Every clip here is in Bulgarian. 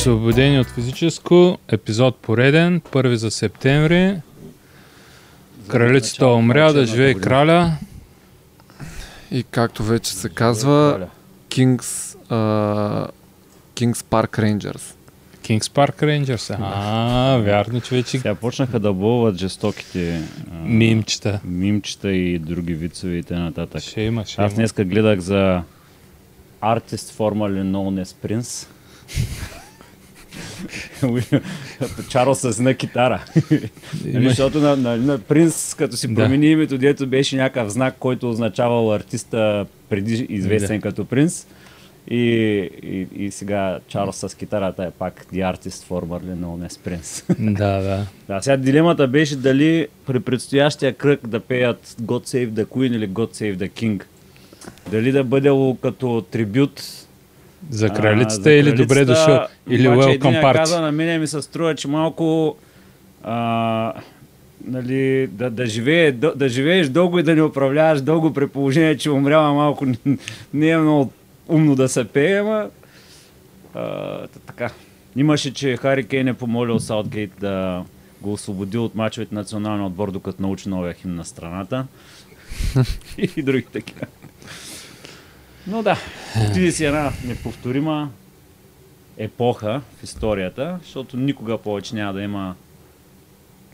Освободени от физическо, епизод пореден, първи за септември. Кралицата умря, да живее краля. И както вече се казва, Kings, uh, Kings Park Rangers. Kings Park Rangers. А, вярно, че вече Сега почнаха да бълват жестоките а, мимчета. мимчета и други вицове и т.н. Ще има, ще Аз днеска гледах за Artist Formerly Known as Prince. Чарлз с една китара. Нали, Има- Защото на, на, на Принц, като си Да. промени името, дето беше някакъв знак, който означавал артиста преди известен Да. като Принц. И, и, и сега Чарлз с китарата е пак The Artist Formerly Known as Prince. Да, да. Да, сега дилемата беше дали при предстоящия кръг да пеят God Save the Queen или God Save the King. Дали да бъде като трибют За а, кралицата за или добре дошъл, или welcome party. каза, на мене ми се струва, че малко а, нали, да, да, живее, да, да живееш дълго и да не управляваш дълго при положение, че умрява малко не- не е много умно да се пее, ама а, та- така. Имаше, че Хари Кейн е помолил Саутгейт да го освободи от мачовете на националния отбор, докато научи новия химн на страната. и други такива. Но да, отиде си една неповторима епоха в историята, защото никога повече няма да има,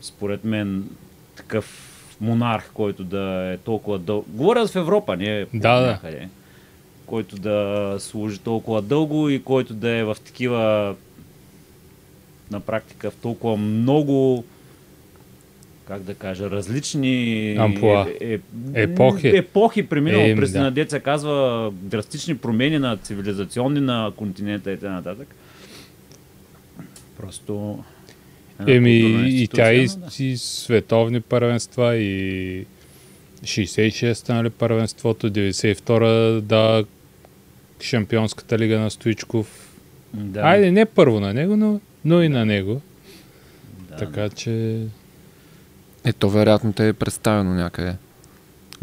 според мен, такъв монарх, който да е толкова дълго. Говоря в Европа, не е Да, да. някъде. Който да служи толкова дълго и който да е в такива на практика в толкова много как да кажа, различни Амплоа. е, е, Епохи. епохи преминало Ем, през да. на деца казва драстични промени на цивилизационни на континента и т.н. Просто Еми, и тя и, да. и световни първенства, и 66-та, нали, първенството, 92-та, да, Шампионската лига на Стоичков. Да, Айде, не първо на него, но, но и на него. да, така че... Ето, вероятно те е представено някъде.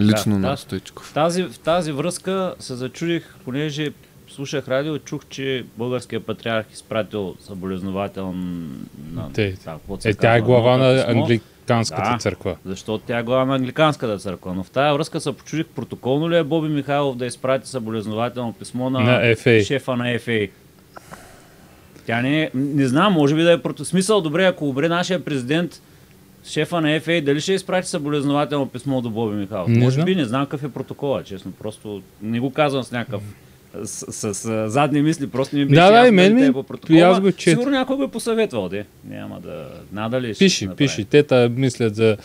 Лично Да, на да. Стоичков. В тази, в тази връзка се зачудих, понеже слушах радио, чух, че българският патриарх изпратил съболезновател на... Те- се Е, тя е глава на англиканската Да. църква. Защото тя е глава на Англиканската църква. Но в тази връзка се почудих протоколно ли е Боби Михайлов да изпрати съболезнователно писмо на, На FA. шефа на FA. Тя не е, не знам, може би да е прото... Смисъл, добре, ако обре нашия президент, шефа на FA, дали ще изпрати съболезнователно писмо до Боби Михайлов? Не може би, не знам какъв е протокола, честно. Просто не го казвам с някакъв с, с, с задни мисли, просто ми беше Да, да, и мен ми- е по протокола. аз го чет. Сигурно някой го е посъветвал, де. Няма да... Надали ще Пиши, пиши. Те та мислят за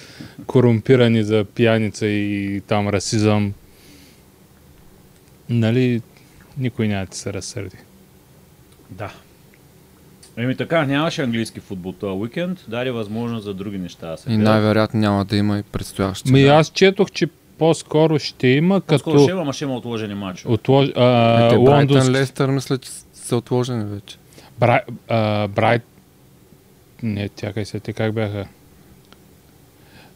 корумпирани, за пияница и там расизъм. Нали, никой няма да ти се разсърди. Да. Еми така, нямаше английски футбол този уикенд, даде възможност за други неща да се И най-вероятно няма да има и предстоящи. Ми аз четох, че по-скоро ще има, По-скоро като ще има, ама ще има отложени мачове. отлож... а, Е, те Брайтън лондонски... Лестър мисля, че са отложени вече. Брай... А, Брайт... Не, тякай се, те как бяха?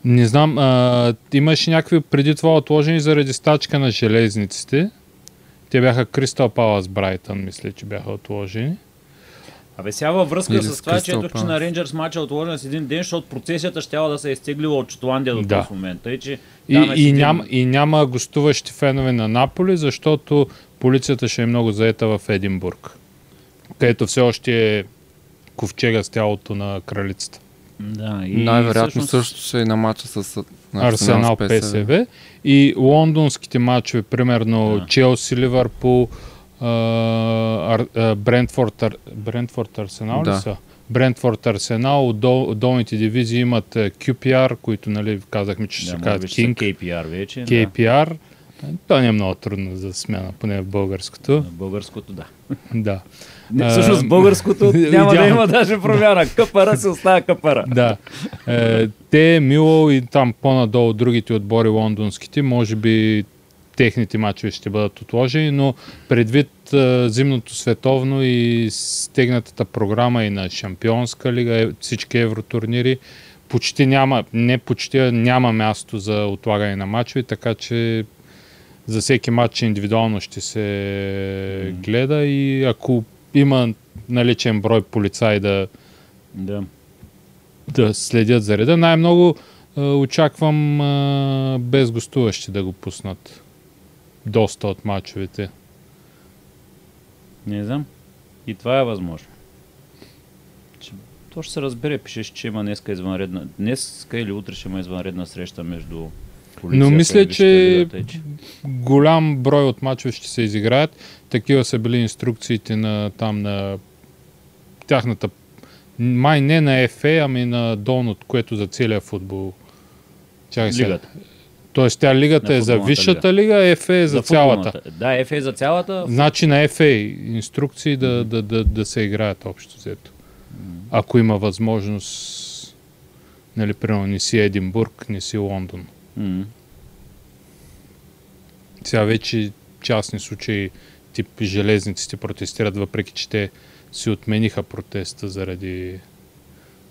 Не знам, а, имаше някакви преди това отложени заради стачка на железниците. Те бяха Кристал Палас Брайтън, мисля, че бяха отложени. Абе сега във връзка Или с с това, че Crystal ето, че на. Рейнджърс матча е отложен с един ден, защото процесията ще да се е изтеглила от Шотландия до Да. този момент. И, че И, е и, един- няма, и няма гостуващи фенове на Наполи, защото полицията ще е много заета в Единбург, където все още е ковчега с тялото на кралицата. Да, и Най-вероятно всъщност- също ще е на матча с на Арсенал ПСВ и лондонските матчове, примерно Да. Челси, Ливърпул, Брентфорд, Брентфорд Арсенал ли Да. са? Брентфорд Арсенал, от дол, от долните дивизии имат QPR, които нали, казахме, че ще да, казват ще са King, KPR вече. Да. KPR. Това не е много трудно за смяна, поне в българското. Българското, да. Да. Не, всъщност българското няма да има даже промяна. Къпара се остава къпара. Да. Е, те, Мило и там по-надолу другите отбори лондонските, може би техните матчове ще бъдат отложени, но предвид зимното световно и стегнатата програма и на Шампионска лига, е- всички евротурнири, почти няма, не почти, няма място за отлагане на матчове, така че за всеки матч индивидуално ще се гледа и ако има наличен брой полицаи да, Да. да следят за реда. Най-много очаквам без гостуващи да го пуснат. Доста от мачовете. Не знам. И това е възможно. Че, то ще се разбере. Пишеш, че има днеска извънредна... Днеска или утре ще има извънредна среща между полицията Но мисля, че голям брой от мачове ще се изиграят. Такива са били инструкциите на там на тяхната май не на ФА, ами на долното, което за целия футбол. Чакай сега. Лигата. Тоест тя лигата е за висшата лига, ФА е за, цялата. футболната. Да, ефе е за цялата. Значи на ФА инструкции да, да, да, да се играят общо взето. Ако има възможност, нали, примерно не си Единбург, не си Лондон. М. Сега вече частни случаи тип железниците протестират, въпреки че те си отмениха протеста заради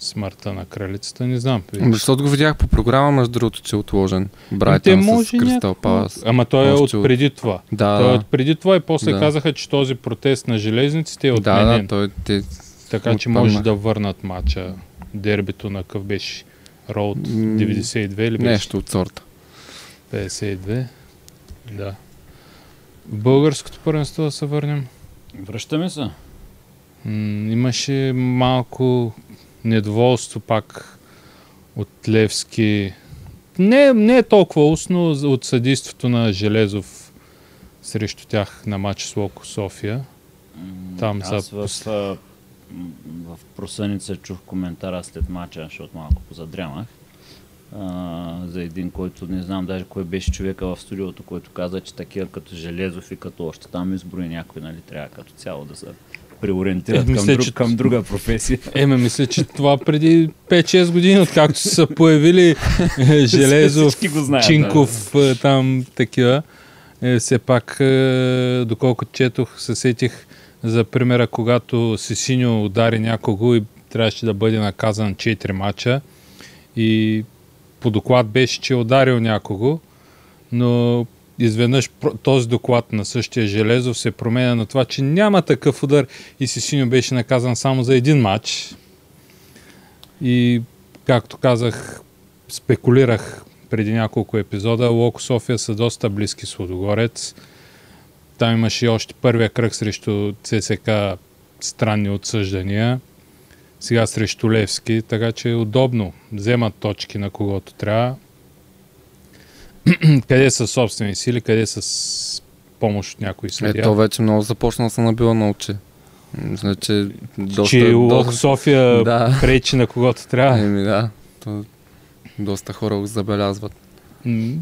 смъртта на кралицата. Не знам. Ами, Защото го видях по програма, между другото, че е отложен. Брайтън с Кристал Палас. Ама той е от преди това. Да, Той е да. от преди това и после Да. казаха, че този протест на железниците е Да, отменен. да, той те... така че може да върнат матча. Дербито на къв беше? Роуд М, 92 или беше? Нещо от сорта. 52. Да. В българското първенство да се върнем. Връщаме се. М, имаше малко недоволство пак от Левски. Не, не е толкова устно от съдейството на Железов срещу тях на матч с Локо София. Там Аз за в, в просъница чух коментара след мача, защото малко позадрямах. А, за един, който не знам даже кой беше човека в студиото, който каза, че такива като Железов и като още там изброи някой, нали, трябва като цяло да се преориентират Е, към, мисля, друг, че- към друга професия. Еме, мисля, че това преди 5-6 години, откакто са се появили е, Железов, знаят, Чинков, е, там такива. Е, все пак, е, доколкото четох, се сетих за примера, когато Сесиньо удари някого и трябваше да бъде наказан 4 мача. И по доклад беше, че е ударил някого, но изведнъж този доклад на същия Железов се променя на това, че няма такъв удар и Сисиньо беше наказан само за един матч. И, както казах, спекулирах преди няколко епизода, Локо София са доста близки с Лудогорец. Там имаше още първия кръг срещу ЦСК странни отсъждания. Сега срещу Левски, така че е удобно. Вземат точки на когото трябва. къде са собствени сили, къде с помощ от някой съдия. Ето вече много започна да се набива на очи. Че доста... че Локо доста... София Да. пречи на когото трябва. Еми да, то, доста хора го забелязват. М,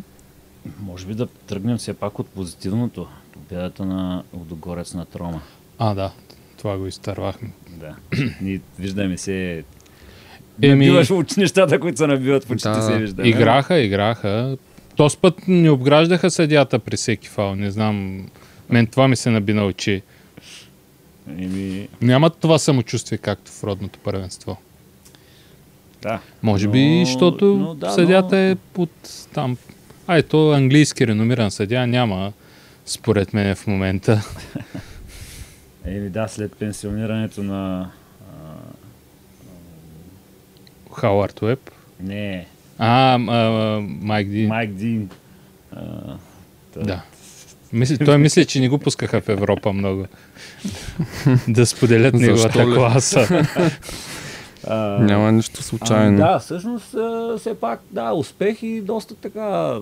Може би да тръгнем все пак от позитивното. Победата на Лудогорец на Трома. А, да. Това го изтървахме. Да. Ние виждаме се... Еми- Набиваш очи нещата, които се набиват в очите Да, се виждаме. Играха, играха. Този път не обграждаха съдята при всеки фал. Не знам. Мен това ми се наби на очи. Еми, Нямат това самочувствие, както в родното първенство. да. Може би, Но- защото но да, съдята но- е под там. А ето английски реномиран съдя няма, според мен в момента. Еми да, след пенсионирането на... А, Хауърд Уеб. не, А, а, Майк Дин. Майк Дин. А, Да. Той мисля, че не го пускаха в Европа много. да споделят неговата класа. А, Няма нищо случайно. Ами да, всъщност а, все пак, да, успех и доста така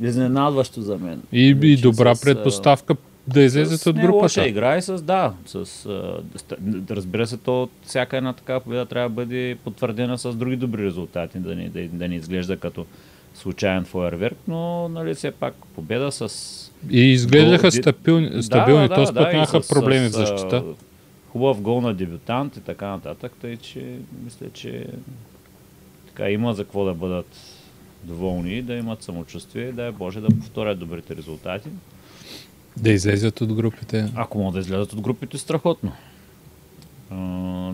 изненадващо за мен. И, и добра с, а, предпоставка да излезат от групата. игра и с, да, с, разбира се, то всяка една такава победа трябва да бъде потвърдена с други добри резултати, да не, да, да не изглежда като случайен фойерверк, но нали, все пак победа с... И изглеждаха Гол- стабилни, стабилни. този път и нямаха с- проблеми с, в защита. Хубав гол на дебютант и така нататък, тъй че мисля, че така има за какво да бъдат доволни, да имат самочувствие и да е Боже да повторят добрите резултати. Да излезят от групите. Ако могат да излязат от групите, страхотно. А,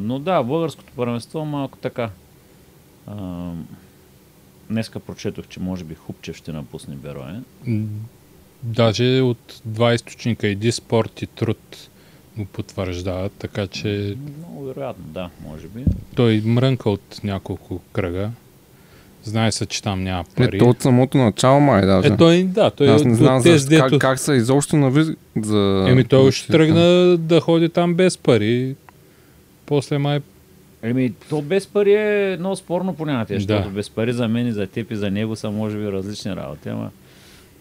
но да, българското първенство малко така. А, днеска прочетох, че може би Хупчев ще напусне Берое. Даже от два източника, и Диспорт и Труд, го потвърждават, така че Много вероятно, да, може би. той мрънка от няколко кръга. Знае се, че там няма пари. Е, то от самото начало май даже. Е, той, да, той Аз от, не знам за, дето... как, как са изобщо нави за... Еми, той ще учите тръгна да ходи там без пари. После май... Еми, то без пари е много спорно понятие, Да. защото без пари за мен и за теб и за него са може би различни работи, ама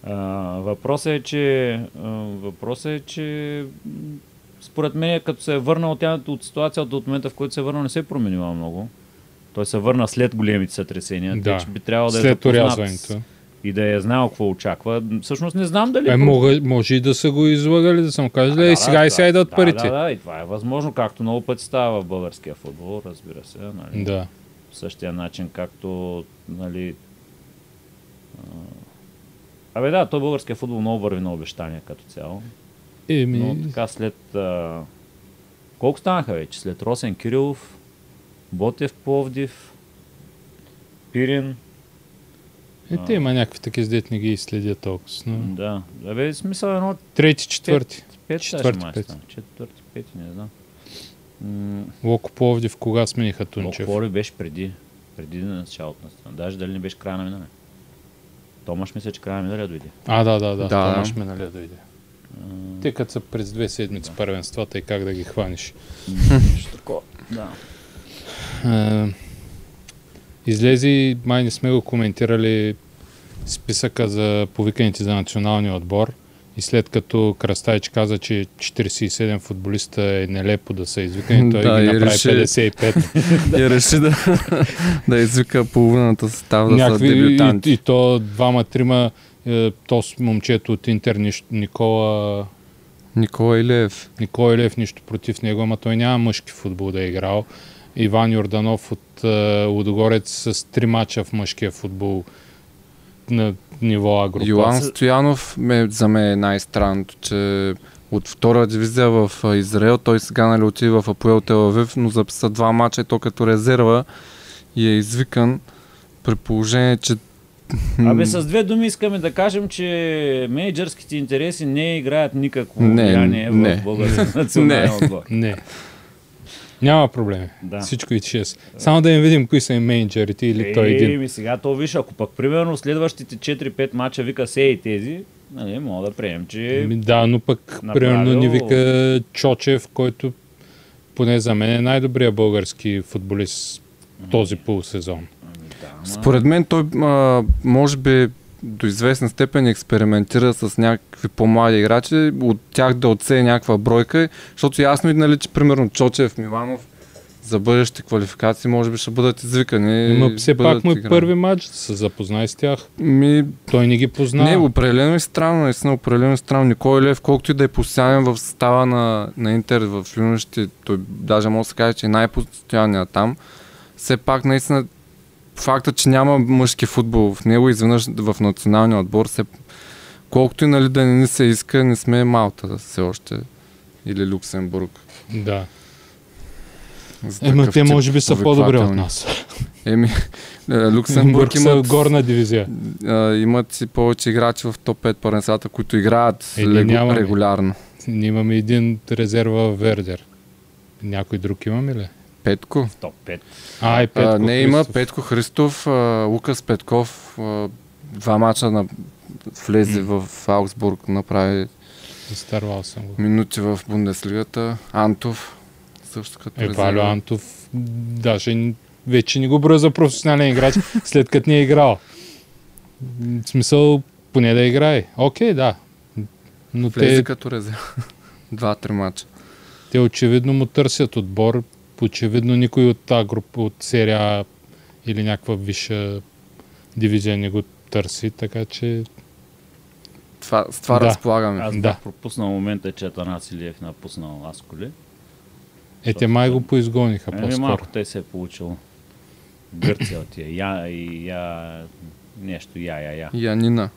а, въпросът е, че а, въпросът е, че според мен, като се е върнал от ситуацията от момента, в който се е върнал, не се е променила много. Той се върна след големите сътресения, Да. да. че би трябвало да е След запознат орязването. и да е знал какво очаква. Всъщност не знам дали... Е, мога, може и да са го излагали, да съм казали, Да, е, сега да, и сега идват да, парите. Да, да, и това е възможно, както много пъти става в българския футбол, разбира се. Нали? да. по същия начин, както, нали... Абе да, той българския футбол много върви на обещания като цяло. Еми, Но така след... А... Колко станаха вече? След Росен Кирилов, Ботев Пловдив, Пирин. е, те има някакви такива, дет не ги следят толкова. Но... Да. Абе, смисъл едно Трети, четвърти. пет Четвърти, четвърти, пети. пет. Четвърти, пети, не знам. М, Локо Пловдив, кога смениха Тунчев? Локоли беше преди. Преди на началото на страна. Даже дали не беше края на миналия. Томаш мисля, че края на миналия дойде. А, да, да, да. Да, да. да. Томаш миналия дойде. Те като са през две седмици първенствата и как да ги хванеш. Нещо такова. Да. Е, излезе, и май не сме го коментирали, списъка за повиканите за националния отбор. И след като Крастайч каза, че 47 футболиста е нелепо да са извикани, той Да, ги и направи реши- 55. И реши да, да извика половината състав да са Някакви, и, дебютанти. и, то двама-трима, е, то момчето от Интер, Никола, Никола Илиев. Никола Илев, нищо против него, ама той няма мъжки футбол да е играл. Иван Йорданов от е, Лудогорец с три мача в мъжкия футбол на ниво агрупа. Йоан Стоянов ме, за мен е най-странното, че от втора дивизия в а, Израел, той сега нали отива в Апоел Телавив, но записа два мача и то като резерва и е извикан при положение, че Абе, с две думи искаме да кажем, че менеджерските интереси не играят никакво влияние в българския национален отбор. Не. Няма проблеми. Да. Всичко и 6. Само да им видим кои са им менеджерите или той един. Еми, сега то виж, ако пък примерно следващите 4-5 мача вика се и тези, нали, мога да приемем, че Ми, Да, но пък Направил- примерно ни вика Чочев, който поне за мен е най-добрият български футболист този полусезон. Ами да, ама- според мен той а, може би до известна степен експериментира с някакви по-млади играчи, от тях да отсее някаква бройка, защото ясно е, нали, че примерно Чочев, Миланов за бъдещи квалификации може би ще бъдат извикани. Но и все пак му е първи матч, да се запознай с тях. Ми, Той не ги познава. Не, определено е странно, наистина определено е странно. Никой Лев, колкото и да е постоянен в състава на, на Интер в юношите, той даже може да се каже, че е най-постоянният там. Все пак наистина факта, че няма мъжки футбол в него, изведнъж в националния отбор, се, колкото и нали, да не ни се иска, не сме Малта все още. Или Люксембург. Да. Ема те може би са по-добри от нас. Еми, е, Люксембург имат, горна дивизия. а, имат си повече играчи в топ 5 първенствата, които играят Е, лего- нямаме. регулярно. Ние имаме един резерва в Вердер. Някой друг имаме ли? Петко. топ 5. А, и Петко а, не има Христов. Петко Христов, а, Лукас Петков, а, два мача на, влезе в Аугсбург, направи Изтървал съм го. минути в Бундеслигата. Антов, също като Е. Валю Антов, даже вече не го броя за професионален играч, след като не е играл. В смисъл, поне да играе. Окей, да. Но Влезе те, като резерва. Два-три мача. те очевидно му търсят отбор. Очевидно никой от тази група, от серия А или някаква висша дивизия не го търси, така че Това, с това Да. разполагаме. Аз Да. бях пропуснал момента, че Атанас Илиев напуснал Асколи. е, те май го поизгониха Еми, по-скоро. малко те се е получил Гърция от тия. Я, и, я, нещо, я, я, я. Янина.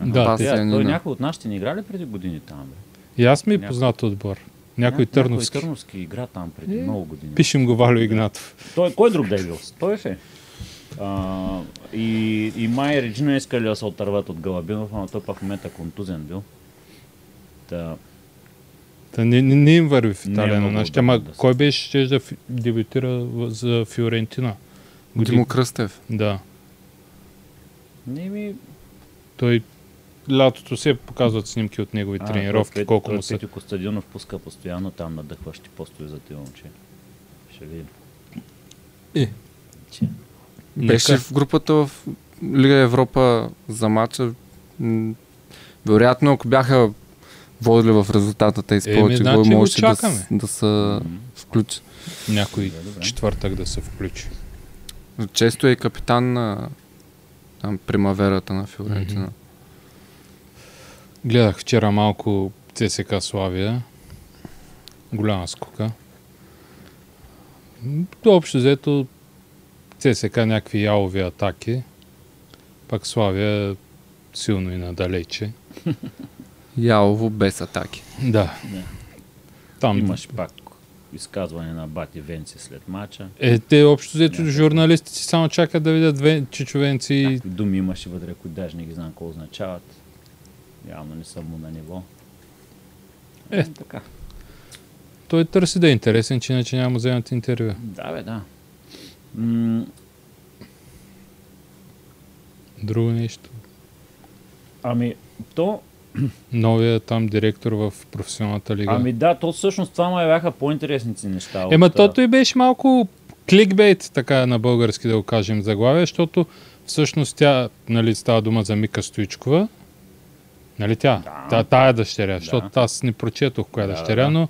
Да, те- Тя, той някой от нашите ни играли преди години там, бе. И аз ми е Някой- познат отбор. Някой Ня- търновски. Някой търновски игра там преди Е, много години. Пишем го Валю Игнатов. Той, кой друг да е бил? Той е. А, и, и май Реджина искали да се отърват от Галабинов, но той пък в момента контузен бил. Та, Та не, не, не им върви в е Италия на нашите. Ама да кой беше ще да дебютира за Фиорентина? Димо Кръстев. Да. Не ми... Той лятото се показват снимки от негови тренировки, той, колко той му са. Петю Костадинов пуска постоянно там надъхващи постове за тези момче. Ще видим. Е. Че. Беше Нека. в групата в Лига Европа за матча. Вероятно, ако бяха водили в резултата тези Еми, повече значи голи, го можеше да, с- да се включи. Някой Добре, четвъртък да се включи. Често е и капитан на там, примаверата на Фиорентина. Мгм. Гледах вчера малко ЦСК Славия. Голяма скока. Общо взето ЦСК някакви ялови атаки. Пак Славия силно и надалече. Ялово без атаки. Да. Не. Там Имаш пак изказване на Бати Венци след мача. Е, те общо взето журналистите чсамо чакат да видят две чичовенци. Някакви думи имаше вътре, които даже не ги знам какво означават. Явно не съм му на ниво. Е. така. Той търси да е интересен, че иначе няма вземат интервю. Да, бе, да. М- Друго нещо. ами, то, Новия там директор в професионалната лига. ами да, то всъщност това ме бяха по-интересници неща. Ема от, то той беше малко кликбейт, така на български да го кажем заглавие, защото всъщност тя, нали, става дума за Мика Стоичкова. Нали тя? Да. Та, тая дъщеря, Да. защото аз не прочетох коя Да, дъщеря, да. но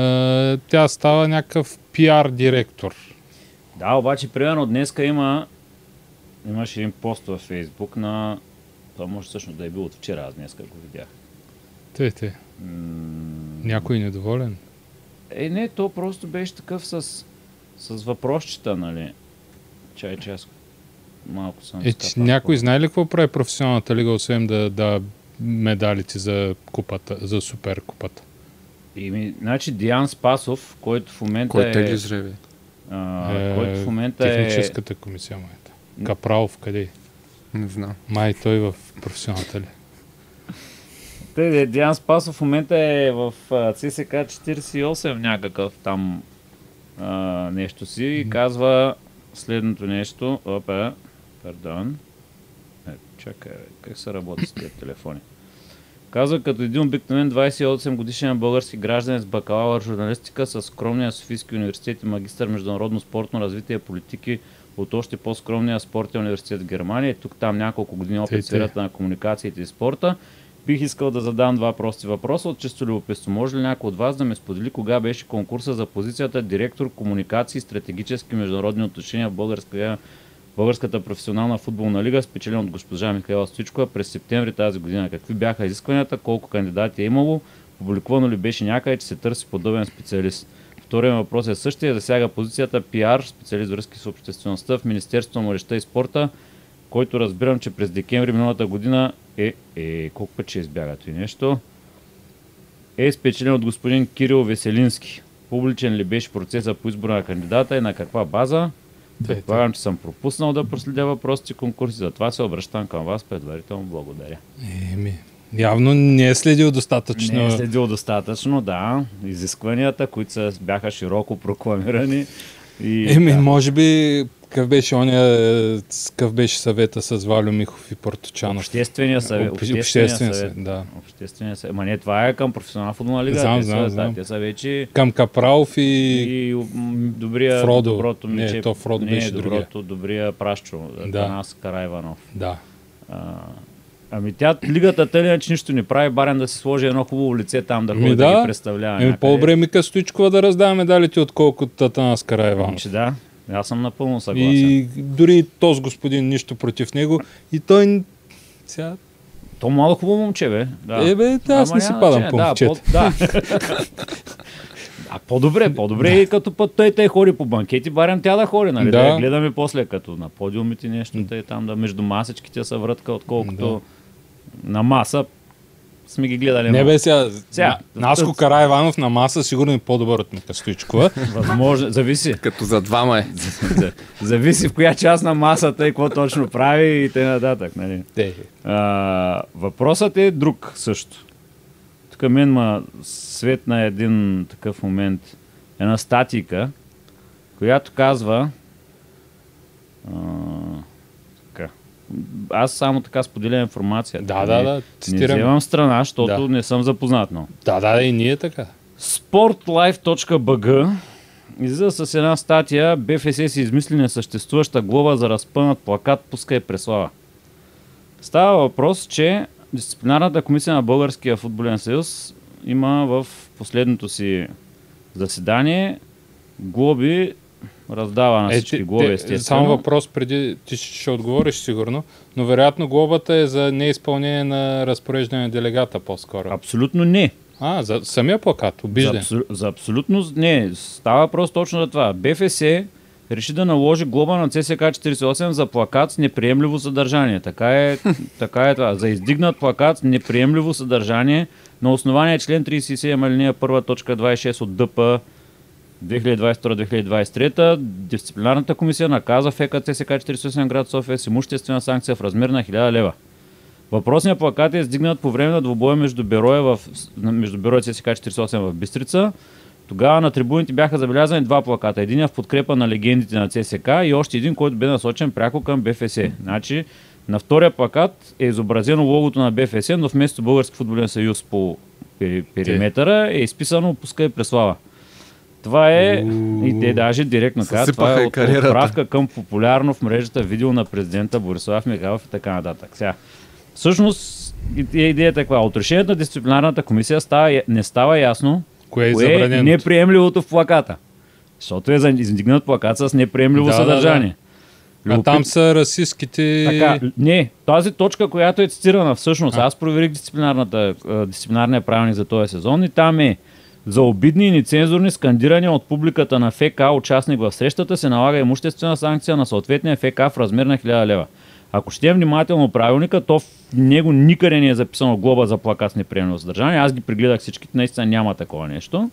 е, тя става някакъв пиар директор. Да, обаче, примерно, днеска има имаше един пост във Фейсбук на това може всъщност да е бил от вчера, аз днеска го видях. Те, те. М- Някой недоволен. Е, не, то просто беше такъв с, с въпросчета, нали? Чай, че аз малко съм... Е, че някой знае ли какво прави професионалната лига, освен да да медалите за купата, за супер купата? Ими, значи Диан Спасов, който в момента Кой е... тегли жребе? а, Е, който в момента е... Техническата комисия моята. Капралов, къде е? Не знам. Май той в професионалната ли? Те, е, Диан Спасов в момента е в ЦСК 48 някакъв там а, нещо си и казва следното нещо. Опа, пардон. Чакай, как се работи с тези телефони? Казва, като един обикновен 28 годишен български гражданин с бакалавър журналистика с скромния Софийски университет и магистър международно спортно развитие и политики от още по-скромния спортен университет в Германия. Тук там няколко години опит в сферата на комуникациите и спорта. Бих искал да задам два прости въпроса от чисто любопитство. Може ли някой от вас да ме сподели кога беше конкурса за позицията директор комуникации и стратегически международни отношения в българска, Българската професионална футболна лига, спечелен от госпожа Михайла Стоичкова през септември тази година? Какви бяха изискванията, колко кандидати е имало, публикувано ли беше някъде, че се търси подобен специалист? Вторият въпрос е същия, засяга позицията пиар, специалист връзки с обществеността в Министерството на младежта и спорта, който разбирам, че през декември миналата година е, е колко път ще избягат и нещо, е спечелен от господин Кирил Веселински. Публичен ли беше процеса по избора на кандидата и на каква база? Предполагам, че съм пропуснал да проследя въпросите и конкурси, затова се обръщам към вас предварително. Благодаря. Еми, явно не е следил достатъчно. Не е следил достатъчно, да. Изискванията, които са, бяха широко прокламирани. И, Еми, да. може би какъв беше оня, е, какъв беше съвета с Валю Михов и Порточанов? Обществения съвет. Об- Обществения, обществен съвет. съвет, да. Обществения съвет. Ма не, това е към професионална футболна лига. Знам, те, знам, са, знам. Да, те са вече Към Капралов и... и, добрия, Фродо. доброто Не, то Фродо не, беше доброто, добрия пращо. Да. Танас Карайванов. Да. А, ами тя, лигата тъй иначе нищо не прави, барен да си сложи едно хубаво лице там, да Ми ходи да, да. ги представлява. Еми, някъде. по-добре Мика Стоичкова да раздава медалите, отколкото Татанас Караеванов. Че да, аз съм напълно съгласен. И дори този господин нищо против него. И той... Сега... То младо хубаво момче, бе. Да. Е, бе, аз Ама не си падам по да, момчета. по, да. А по-добре, по-добре и като път той те ходи по банкети, барем тя да ходи, нали? Да. Да. я гледаме после, като на подиумите нещо, тъй там да между масичките са вратка, отколкото на маса сме ги гледали. Не бе сега, Сега, Наско Караеванов на маса сигурно е по-добър от Мика Стоичкова. Възможно, зависи. Като за двама е. зависи в коя част на масата и какво точно прави и т.н. нататък, нали? Те, А, въпросът е друг също. Тук мен ма светна един такъв момент, една статика, която казва а. Аз само така споделям информация. Да, да, да, Не цитирам. вземам страна, защото Да. не съм запознат много. Да, да, и ние така. Sportlife.bg излиза с една статия БФС си измисли несъществуваща глоба за разпънат плакат Пускай преслава. Става въпрос, че Дисциплинарната комисия на Българския футболен съюз има в последното си заседание глоби, раздава на всички ти- глоби, те- естествено. Само въпрос преди ти ще, отговориш сигурно, но вероятно глобата е за неизпълнение на разпореждане на делегата по-скоро. Абсолютно не. А, за самия плакат, За, обиждане. абсол... за абсолютно не. Става въпрос точно за това. БФС реши да наложи глоба на ЦСК 48 за плакат с неприемливо съдържание. Така е, така е това. За издигнат плакат с неприемливо съдържание на основание член 37 алинея 1 точка 26 от ДП 2022-2023 Дисциплинарната комисия наказа ФК ЦСК 48 град София с имуществена санкция в размер на 1000 лева. Въпросният плакат е издигнат по време на двубоя между Бероя, в, между Бероя и ЦСКА 48 в Бистрица. Тогава на трибуните бяха забелязани два плаката. Един в подкрепа на легендите на ЦСК и още един, който бе насочен пряко към БФС. Значи, на втория плакат е изобразено логото на БФС, но вместо Български футболен съюз по пери- периметъра е изписано Пускай преслава. Това е, и те даже директно казват, това е кариерата. отправка към популярно в мрежата видео на президента Борислав Михайлов и така нататък. Сега, всъщност, идеята е каква? От решението на дисциплинарната комисия става, не става ясно Кое е кое е неприемливото в плаката. Защото е издигнат плакат с неприемливо Да, да, съдържание. А там са расистските... Така, не, тази точка, която е цитирана всъщност, аз проверих дисциплинарната, а, дисциплинарния правилник за този сезон и там е за обидни и нецензурни скандирания от публиката на ФК, участник в срещата, се налага имуществена санкция на съответния ФК в размер на 1000 лева. Ако четем внимателно правилника, то в него никъде не е записано глоба за плакат с неприемливо съдържание. Аз ги прегледах всичките, наистина няма такова нещо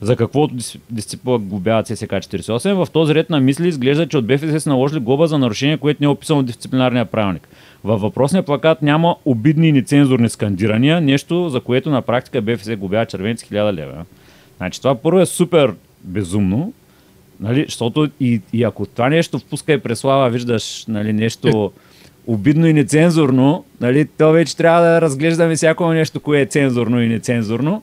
за каквото дис- дисциплина глобяват ССК 48. В този ред на мисли изглежда, че от БФС са наложили глоба за нарушение, което не е описано в дисциплинарния правилник. Във въпросния плакат няма обидни и нецензурни скандирания, нещо за което на практика БФС глобява червените с 1000 лева. Значи това първо е супер безумно, нали, защото и, и ако това нещо впуска и преслава, виждаш нали, нещо обидно и нецензурно, нали, то вече трябва да разглеждаме всяко нещо, кое е цензурно и нецензурно.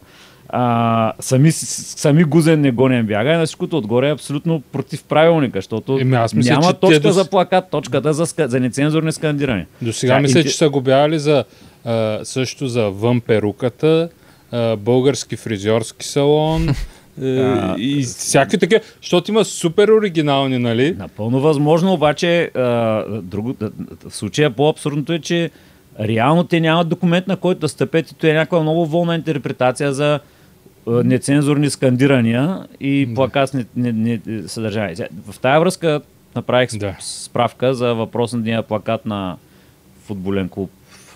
А, сами, сами гузен не гонен бяга и на всичкото отгоре е абсолютно против правилника, защото Еми, аз мисля, няма точка дос- за плакат, точката за, ска- за нецензурни скандирания. До сега Да, мисля, и- че са го бяли за а, също за вън перуката, а, български фризьорски салон а, и всякакви такива, защото има супер оригинални, нали? Напълно възможно, обаче а, друго, в случая по-абсурдното е, че реално те нямат документ, на който да стъпят и то е някаква много волна интерпретация за нецензурни скандирания и плакат с не, не. Сега, В тази връзка направих Да. справка за въпросния плакат на футболен клуб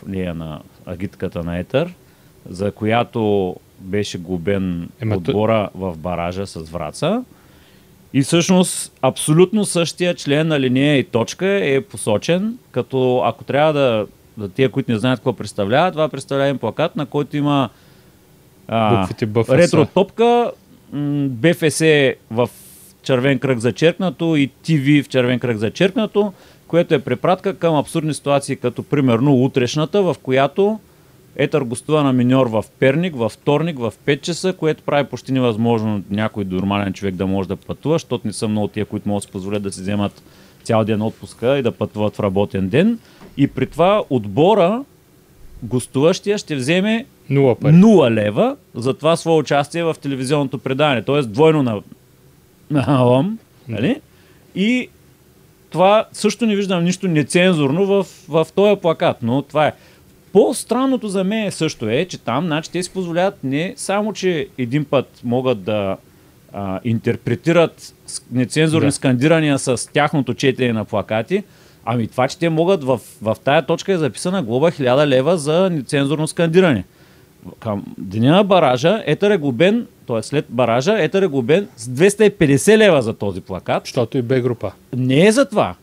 лия на агитката на Етър, за която беше глобен Ема отбора в баража с Враца. И всъщност абсолютно същия член на линия и точка е посочен, като ако трябва да, да тия, които не знаят какво представлява, това представлява един плакат, на който има а, Буквите БФС. ретро топка, м, БФС в червен кръг зачеркнато и ТВ в червен кръг зачеркнато, което е препратка към абсурдни ситуации, като примерно утрешната, в която Етър гостува на миньор в Перник, във вторник, в 5 часа, което прави почти невъзможно някой нормален човек да може да пътува, защото не са много тия, които могат да си позволят да си вземат цял ден отпуска и да пътуват в работен ден. И при това отбора, гостуващия, ще вземе Нула пари. 0 лева за това свое участие в телевизионното предаване. Т.е. двойно на, на лъм. Нали? И това също не виждам нищо нецензурно в, в този плакат, но това е. По-странното за мен също е, че там значи, те си позволяват не само, че един път могат да а, интерпретират нецензурни да. скандирания с тяхното четене на плакати, ами това, че те могат в, в тая точка е записана глоба 1000 лева за нецензурно скандиране. Към деня на баража Етър е глобен, т.е. след баража Етър е глобен с 250 лева за този плакат. Защото и Б група. Не е за това,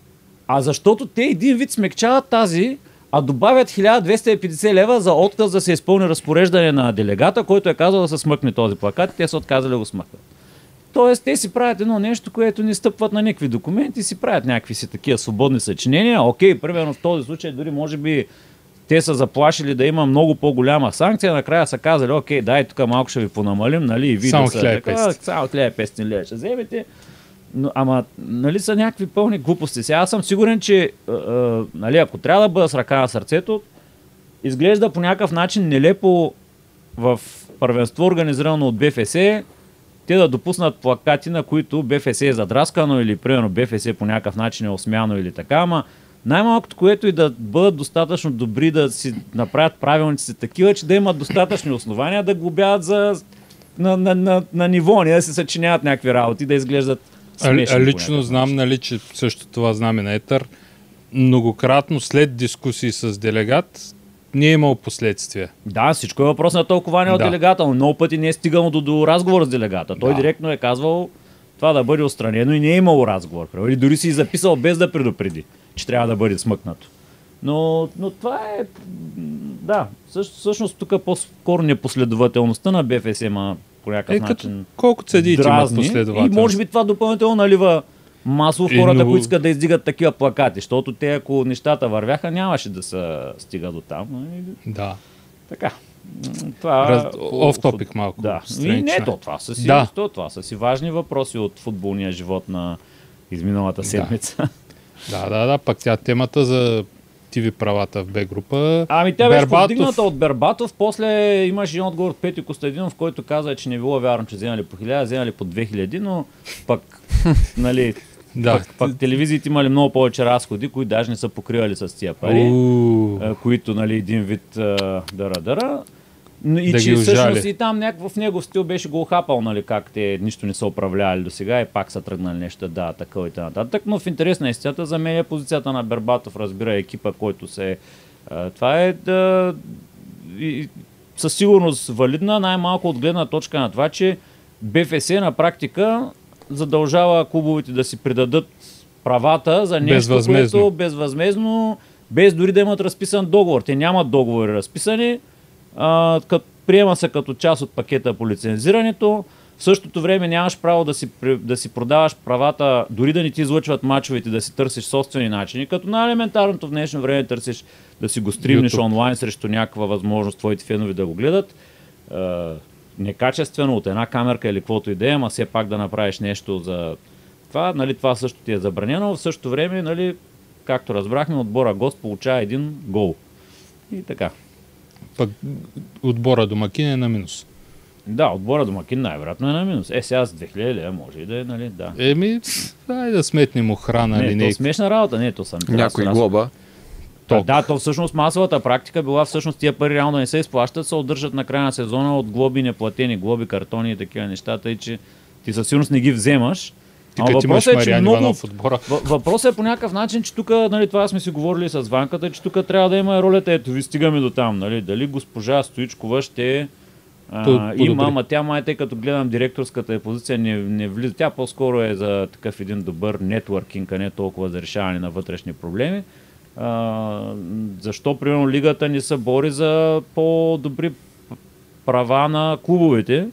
а защото те един вид смекчават тази а добавят 1250 лева за отказ да се изпълни разпореждане на делегата, който е казал да се смъкне този плакат и те са отказали да го смъкнат. Тоест, те си правят едно нещо, което не стъпват на никакви документи, си правят някакви си такива свободни съчинения. Окей, примерно в този случай дори може би те са заплашили да има много по-голяма санкция, накрая са казали, окей, дай тук малко ще ви понамалим, нали, и вие Само да са само 1500 лева ще вземете. Но, ама, нали са някакви пълни глупости. Сега аз съм сигурен, че а, а, нали, ако трябва да бъда с ръка на сърцето, изглежда по някакъв начин нелепо в първенство, организирано от БФС, те да допуснат плакати, на които БФС е задраскано или примерно БФС по някакъв начин е осмяно или така, ама най-малкото, което и да бъдат достатъчно добри да си направят правилниците такива, че да имат достатъчни основания да глобяват за на, на, на, на ниво, не да се съчиняват някакви работи, да изглеждат А, смешни. а по лично знам, нали, че също това знаме на Етър. Многократно след дискусии с делегат не е имал последствия. Да, всичко е въпрос на тълкование от Да. делегата, но много пъти не е стигано до, до разговор с делегата. Той Да. директно е казвал това да бъде отстранено и не е имало разговор. Или дори си записал без да предупреди, че трябва да бъде смъкнато. Но, но това е... Да, всъщност тук по-скоро непоследователността на БФС има по някакъв Е, като начин колко съдиите имат дразни. И последователност. може би това допълнително налива масово Е, хората, много- които искат да издигат такива плакати, защото те, ако нещата вървяха, нямаше да се стига до там. И Да. така. Това, Раз... по- Оф топик малко. Да. И не, е. то, това са си, Да. то, това са си важни въпроси от футболния живот на изминалата седмица. Да, да, да. Пък тя темата за ТВ правата в Б група. Ами тя беше Бербатов- повдигната от Бербатов, после имаше един отговор от Петю Костадинов, който каза, че не било вярно, че вземали по 1000, вземали по 2000, но пък, нали, Да. пък, пък телевизиите имали много повече разходи, които даже не са покривали с тия пари. А, които, нали, един вид а, дара-дара. Но И Да че всъщност и там някакъв в него стил беше го хапал, нали, как те нищо не са управлявали до сега и пак са тръгнали нещо да такъв и т.н. Но в интерес на истината за мен е позицията на Бербатов, разбира екипа, който се... А, това е да... И, със сигурност валидна, най-малко от гледна точка на това, че БФС на практика задължава клубовете да си придадат правата за нещо, Безвъзмездно. което безвъзмезно, без дори да имат разписан договор. Те нямат договори разписани, а, кът, приема се като част от пакета по лицензирането. В същото време нямаш право да си, да си продаваш правата, дори да не ти излъчват мачовете, да си търсиш собствени начини, като най-елементарното в днешно време търсиш да си го стримнеш YouTube. онлайн срещу някаква възможност твоите фенови да го гледат. Некачествено от една камерка или каквото и да е, ама все пак да направиш нещо за това, нали, това също ти е забранено. В същото време, нали, както разбрахме, отбора гост получава един гол. И така. Пък отбора домакин е на минус. Да, отбора домакин най-вероятно е на минус. Е, сега с 2000 лева може и да е, нали, да. Еми, дай да сметнем охрана, Не, то линейка. смешна работа, не, то съм. Някой глоба. Да, да, то всъщност масовата практика била всъщност тия пари реално не се изплащат, се удържат на края на сезона от глоби, неплатени глоби, картони и такива неща, тъй че ти със сигурност не ги вземаш. Ти имаш въпросът е, че Мариан много, отбора. Въпросът е по някакъв начин, че тук, нали, това сме си говорили с Ванката, че тук трябва да има ролята, ето ви стигаме до там, нали, дали госпожа Стоичкова ще а, има, ама тя май, тъй като гледам директорската й позиция, не, не влиза. Тя по-скоро е за такъв един добър нетворкинг, а не толкова за решаване на вътрешни проблеми. А, защо, примерно, лигата ни се бори за по-добри права на клубовете?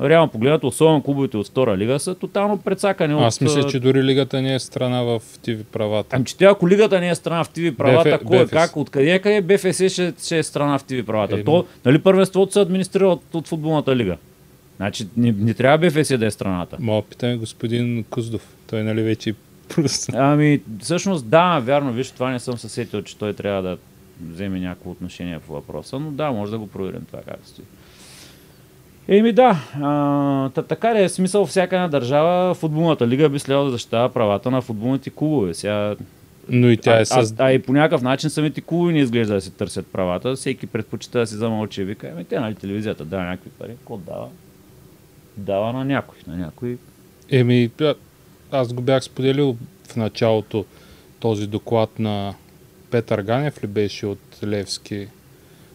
Реално погледнато, особено клубовете от втора лига са тотално прецакани Аз от... мисля, че дори лигата не е страна в ТВ правата. Ами, че тя, ако лигата не е страна в ТВ правата, БФ- кой, БФС. как, откъде къде БФС ще, ще е страна в ТВ правата? Е, То, нали първенството се администрира от, от футболната лига? Значи не, не трябва БФС да е страната. Мога питаме господин Куздов. Той нали вече. Ами, всъщност да, вярно, виж, това не съм се сетил, че той трябва да вземе някакво отношение по въпроса, но да, може да го проверим това как стои. Еми да, а, та, така ли е смисъл всяка една държава, футболната лига би следвало да защитава правата на футболните клубове. Сега Но и тя а, е с... а, а, и по някакъв начин самите клубове не изглежда да си търсят правата. Всеки предпочита да си замълчи и вика, ами те нали телевизията дава някакви пари, какво дава? Дава на някой, на някой. Еми, а- аз го бях споделил в началото този доклад на Петър Ганев ли беше от Левски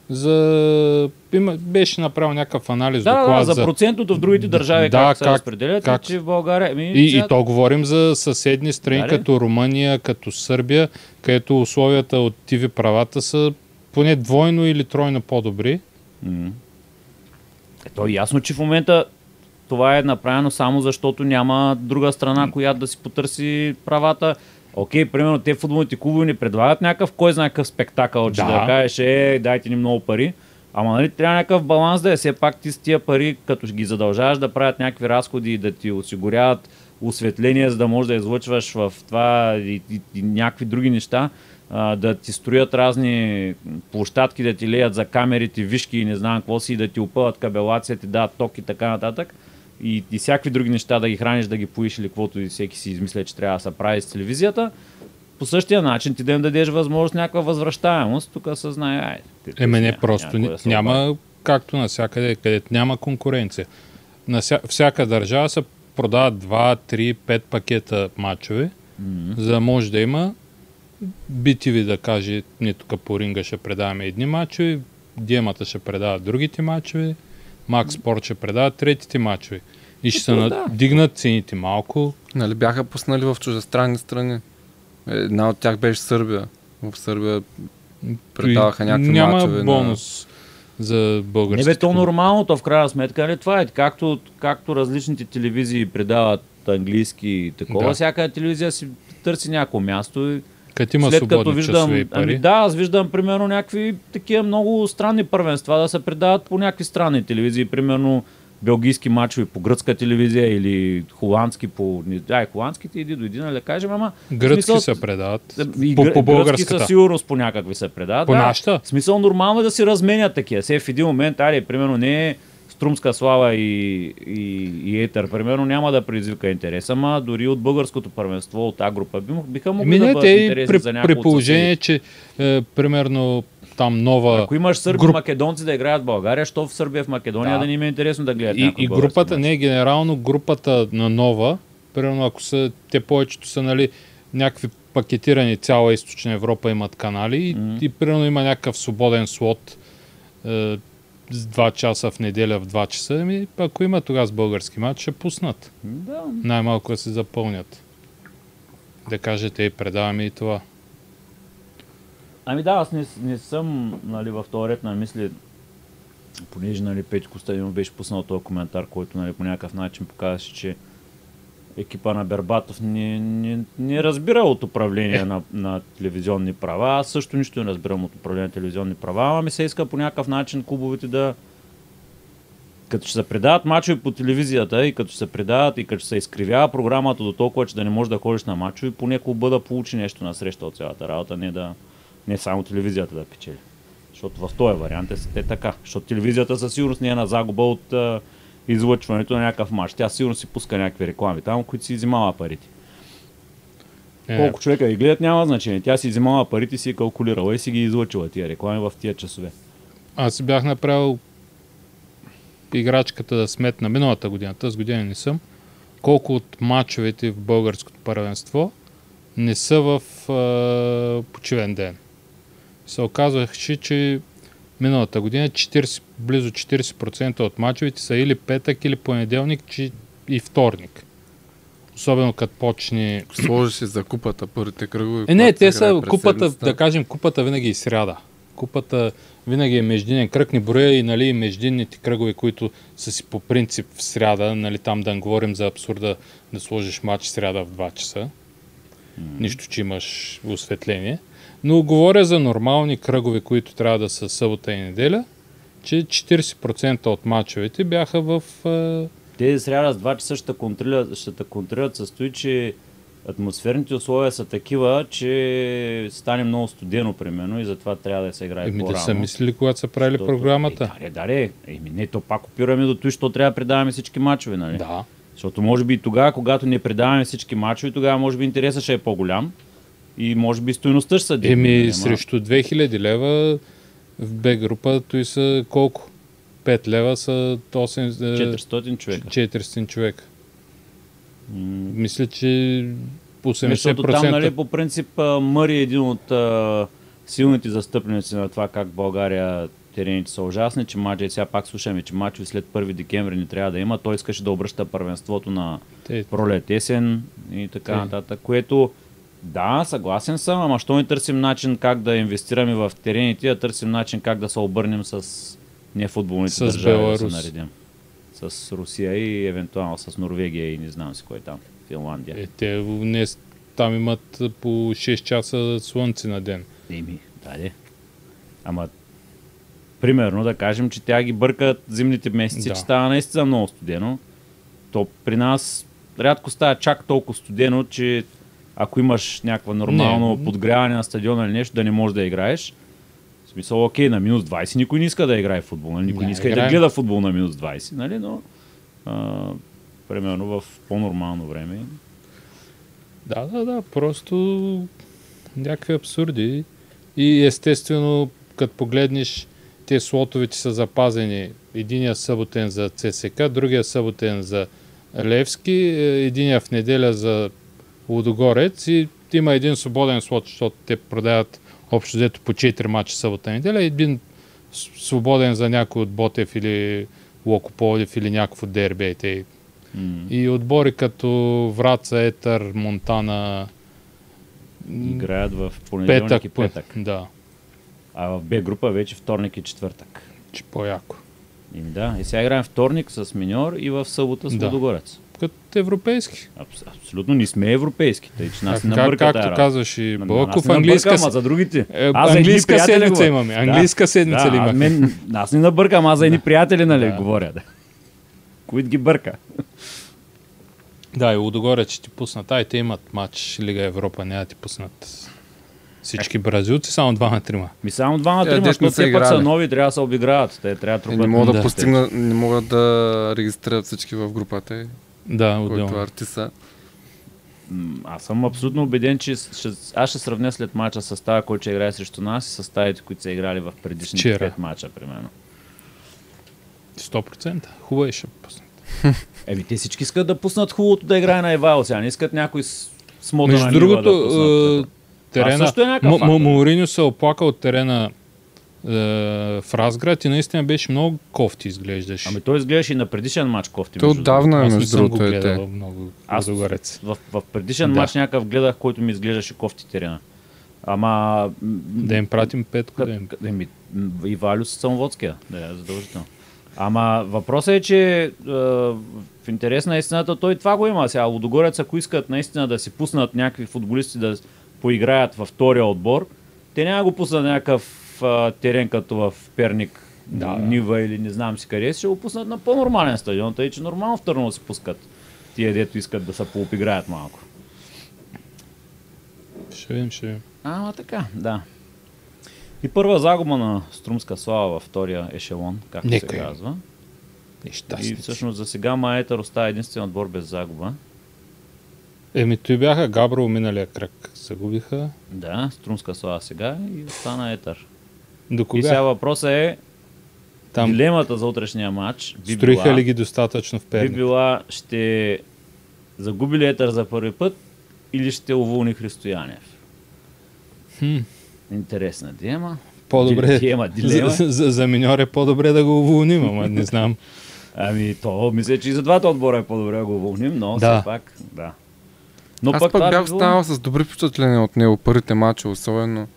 за... Има, беше направил някакъв анализ, Да, доклад да, за процентното в другите държави Да, как се как- разпределят, как- че в България... Ми, И, сега- и то говорим за съседни страни, Да, ли? като Румъния, като Сърбия, където условията от ТВ правата са поне двойно или тройно по-добри. М. Е, то е ясно, че в момента това е направено само защото няма друга страна, която да си потърси правата. Окей, примерно те футболните клубове ни предлагат някакъв, кой знае какъв спектакъл, че Да. да, кажеш, е, дайте ни много пари. Ама нали трябва някакъв баланс да е. Все пак ти с тия пари, като ги задължаваш да правят някакви разходи и да ти осигуряват осветление, за да можеш да излъчваш в това и, и, и някакви други неща, а, да ти строят разни площадки, да ти леят за камерите, вишки и не знам какво си, да ти опъват кабелация, ти дадат ток и така нататък. И, и всякакви други неща да ги храниш, да ги поиш или каквото и всеки си измисля, че трябва да се прави с телевизията. По същия начин ти да им дадеш възможност някаква възвръщаемост, тук се знае. Ай, ти- Еме не, няма- просто някой ня- да няма, както навсякъде, където няма конкуренция. На ся, всяка държава се продават 2, 3, 5 пакета мачове, М. за да може да има BTV да каже, ние тук по ринга ще предаваме едни мачове, Диемата ще предават другите мачове, Макс Спорт ще предават третите мачове. И ще се надигнат цените малко. Нали бяха пуснали в чуждестранни страни. Една от тях беше Сърбия. В Сърбия предаваха някакви Няма мачове на- бонус за Не българските. бе, то нормално, то в крайна сметка, нали, това е както, както различните телевизии предават английски и такова, да. всяка телевизия си търси някакво място и Като има след като виждам, и пари. ами да, аз виждам примерно някакви такива много странни първенства да се предават по някакви странни телевизии, примерно белгийски мачове по гръцка телевизия или холандски по... Ай, холандските иди дойди, нали да кажем, ама... Гръцки смисъл, се предават. и по, по българската. със сигурност по някакви се предават. По да. нашата? В смисъл нормално е да си разменят такива. Сега в един момент, али, примерно не е Струмска слава и, и, и Етър, примерно, няма да предизвика интерес, ама дори от българското първенство, от А група, би- биха могли Еми да бъдат те и интересни при, за някои при положение, че е, примерно там нова... Ако имаш сърби груп- македонци да играят в България, що в Сърбия, в Македония Да. да, не им е интересно да гледат И, и български групата, мач? не генерално групата на нова, примерно ако са, те повечето са нали, някакви пакетирани, цяла източна Европа имат канали и, Мгм. и примерно има някакъв свободен слот е, 2 часа в неделя в 2 часа, ами, ако има тогава с български матч, ще пуснат. Да. Най-малко да се запълнят. Да кажете, и предаваме и това. Ами да, аз не, не съм нали, в този ред на мисли, понеже нали, Петко Костадинов беше пуснал този коментар, който нали, по някакъв начин показваше, че екипа на Бербатов не, не, не разбира от управление на, на телевизионни права. Аз също нищо не разбирам от управление на телевизионни права, ама ми се иска по някакъв начин клубовете да като ще се предават мачове по телевизията и като ще се предават и като ще се изкривява програмата до толкова, че да не можеш да ходиш на мачове, поне клуба да получи нещо на среща от цялата работа, не да не само телевизията да печели. Защото в този вариант е, е така. Защото телевизията със сигурност не е на загуба от излъчването на някакъв матч. Тя сигурно си пуска някакви реклами там, които си изимава парите. Е, Колко човека ги гледат няма значение. Тя си изимала парите си е калкулирала и си ги излъчила тия реклами в тия часове. Аз си бях направил играчката да сметна миналата година, тази година не съм, колко от мачовете в българското първенство не са в е, почивен ден. Се оказваше, че миналата година 40, близо 40% от мачовете са или петък, или понеделник, че и вторник. Особено като почне... Сложиш и за купата първите кръгове. Е, не, те са през купата, седмицата. да кажем, купата винаги е сряда. Купата винаги е междинен кръг, не броя и нали, междинните кръгове, които са си по принцип в сряда, нали, там да не говорим за абсурда да сложиш матч сряда в 2 часа. Нищо, че имаш осветление. Но говоря за нормални кръгове, които трябва да са събота и неделя, че 40% от мачовете бяха в... е, Те сряда с 2 часа ще контролират, ще те контролират състои, че атмосферните условия са такива, че стане много студено, примерно, и затова трябва да се играе Еми, по-рано. да са мислили, когато са правили Защото- програмата. Е, да, да, Еми, не, то пак опираме до това, що трябва да предаваме всички мачове, нали? Да. Защото може би тогава, когато не предаваме всички мачове, тогава може би интересът ще е по-голям и може би стоеността ще се дигне, Еми, ама- срещу 2000 лева в Б група, той са колко? 5 лева са 8, 400 човека. 400 човека. М, Мисля, че 80%. Защото там, нали, по принцип, Мъри е един от а, силните застъпници на това как България терените са ужасни, че мачове, сега пак слушаме, че мачове след 1 декември не трябва да има. Той искаше да обръща първенството на Те, пролет, есен и така нататък, което да, съгласен съм, ама що не търсим начин как да инвестираме в терените, а търсим начин как да се обърнем с нефутболните С държави да се Беларус. наредим. С Русия и евентуално с Норвегия и не знам си кой там, Финландия. е, те не, там имат по 6 часа слънце на ден. Еми, да, де. Ама, примерно да кажем, че тя ги бъркат зимните месеци, Да. че става наистина много студено. То при нас рядко става чак толкова студено, че ако имаш някакво нормално Не. подгряване на стадиона или нещо, да не можеш да играеш. В смисъл, окей, на минус 20 никой не иска да играе в футбол. Нали? Никой Да, не иска и да играем. гледа футбол на минус 20, нали? но а, примерно в по-нормално време. Да, да, да, просто някакви абсурди. И естествено, като погледнеш, те слотовете са запазени. Единия съботен за ЦСК, другия съботен за Левски, е, единия в неделя за Лудогорец и има един свободен слот, защото те продават общо взето по 4 мача събота и неделя, един свободен за някой от Ботев или Локополев или някакво дерби. те М. и отбори като Враца, Етър, Монтана, Играят в понеделник петък, и петък. Да, А в Б група вече вторник и четвъртък. че по-яко. Ими да, и сега играем вторник с Миньор и в събота с Да. Като европейски. Абс, абсолютно не сме европейски, тъй че нас А, не как, набърка както тая работа. казваш и На- на Бълков, английска, с- за другите. Е, Аз английска седмица говоря. имаме, английска седмица да, ли а имахме? Мен, аз не набъркам, аз за едни приятели, нали, Да. говоря. Да. Които ги бърка. Да, и Лудогорец ще ти пуснат. Ай, те имат матч Лига Европа, няма да ти пуснат всички бразилци, само двама-трима. Ми само двама, Те, трима, дет не защото са те пък са нови, трябва да се обиграват. Те трябва да И трупат. не могат да, Да. постигнат, не могат да регистрират всички в групата, Да, който отделно. артиста. М, Аз съм абсолютно убеден, че ще, аз ще сравня след мача състава, който ще играе срещу нас и съставите, които са играли в предишните Вчера. пет мача, примерно. 100%. Хубаво е ще пуснат. Еми, те всички искат да пуснат хубавото да играе на Ивайло сега. Не искат някой с смотана Между нива другото, да пуснат. е, терена, също е някакъв М- фактор. М- Мауриньо се оплака от терена в Разград и наистина беше много кофти изглеждаш. Ами той изглеждаше и на предишен матч кофти. Той между отдавна е, Аз не между съм го другото, е много Аз- другото. В, в предишен Да. матч някакъв гледах, който ми изглеждаше кофти терена. Ама... Да им пратим петко. Да им... Къд, еми, м, и Валю с Самоводския, да, е задължително. Ама въпросът е, че е, в интерес на истината той това го има. Сега Лудогорец, ако искат наистина да си пуснат някакви футболисти да поиграят във втория отбор, те няма да го пуснат на някакъв а, терен като в Перник, Да. Нива или не знам си къде, ще го пуснат на по-нормален стадион, тъй че нормално в Търново си пускат тия, дето искат да се поопиграят малко. Ще видим, ще видим. Ама така, да. И първа загуба на Струмска слава във втория ешелон, както Нека се казва. И Нещастници. всъщност за сега Маетър остава единствен отбор без загуба. Еми, той бяха Габро миналия кръг. Загубиха. Да, Струмска слава сега и остана Етър. До И кога? сега въпросът е, Там дилемата за утрешния матч би строиха била, ли ги достатъчно в би Перник? била, ще загуби ли Етър за първи път или ще уволни Христоянев. Хм, Интересна дилема. по-добре. Дилема, За, за, за миньор е по-добре да го уволним, ама не знам. Ами то, мисля, че и за двата отбора е по-добре да го уволним, но Да. все пак, да. Но Аз пък, пък бях би останал с добри впечатления от него, първите мача особено.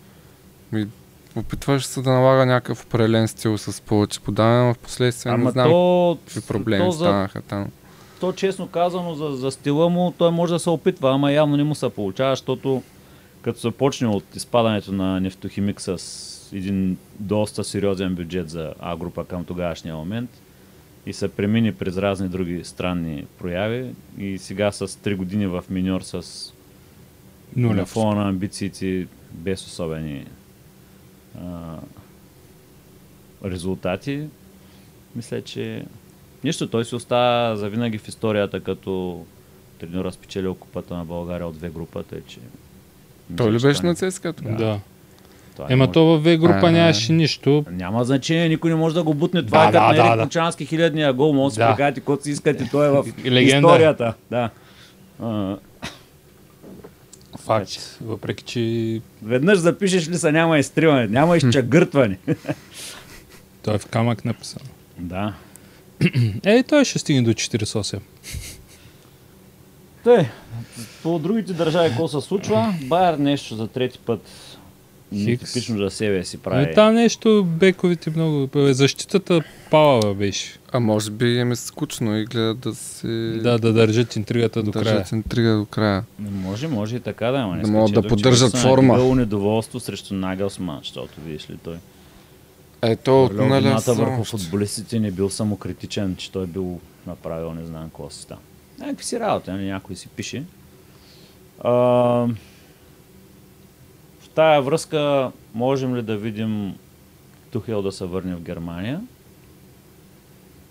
Ми, опитваше се да налага някакъв определен стил с повече подаване, но в последствие не знам то, какви проблеми то, за, станаха там. то, честно казано, за, за стила му, той може да се опитва, ама явно не му се получава, защото като се почне от изпадането на нефтохимик с един доста сериозен бюджет за А група към тогавашния момент и се премини през разни други странни прояви и сега с 3 години в миньор с на Нулев. фона на амбициите без особени а, резултати, мисля, че нищо, той си остава завинаги в историята като треньора спечелил купата на България от две групата, че Той ли беше на ЦСКА? Да. да. това Ема може- то във В група А. нямаше нищо. Няма значение, никой не може да го бутне. Това Да, е като да, на Ерик. Кучански хилядния гол. Може да си Да. прекарате каквото си искате, той е в Легенда. историята. Да. А, Факт. Въпреки, че Веднъж запишеш ли са, няма изтриване, няма изчагъртване. Той е в камък написан. Да. Ей, той ще стигне до 48. Те, по другите държави какво се случва? Байер нещо за трети път Хикс. типично за себе си прави. там нещо, бековите много... бе, Защитата палава беше. А може би им е скучно и гледат да се... Да, да държат интригата до края. държат интрига до края. Не може, може и така да, ама не Да могат да поддържат форма. надигал недоволство срещу Нагелсман, защото видиш ли той. Ето, от миналия вината сезон върху футболистите не бил самокритичен, че той бил направил не знам какво си там. Някакви си работи, нали? някой си пише. А, тая връзка можем ли да видим Тухел да се върне в Германия?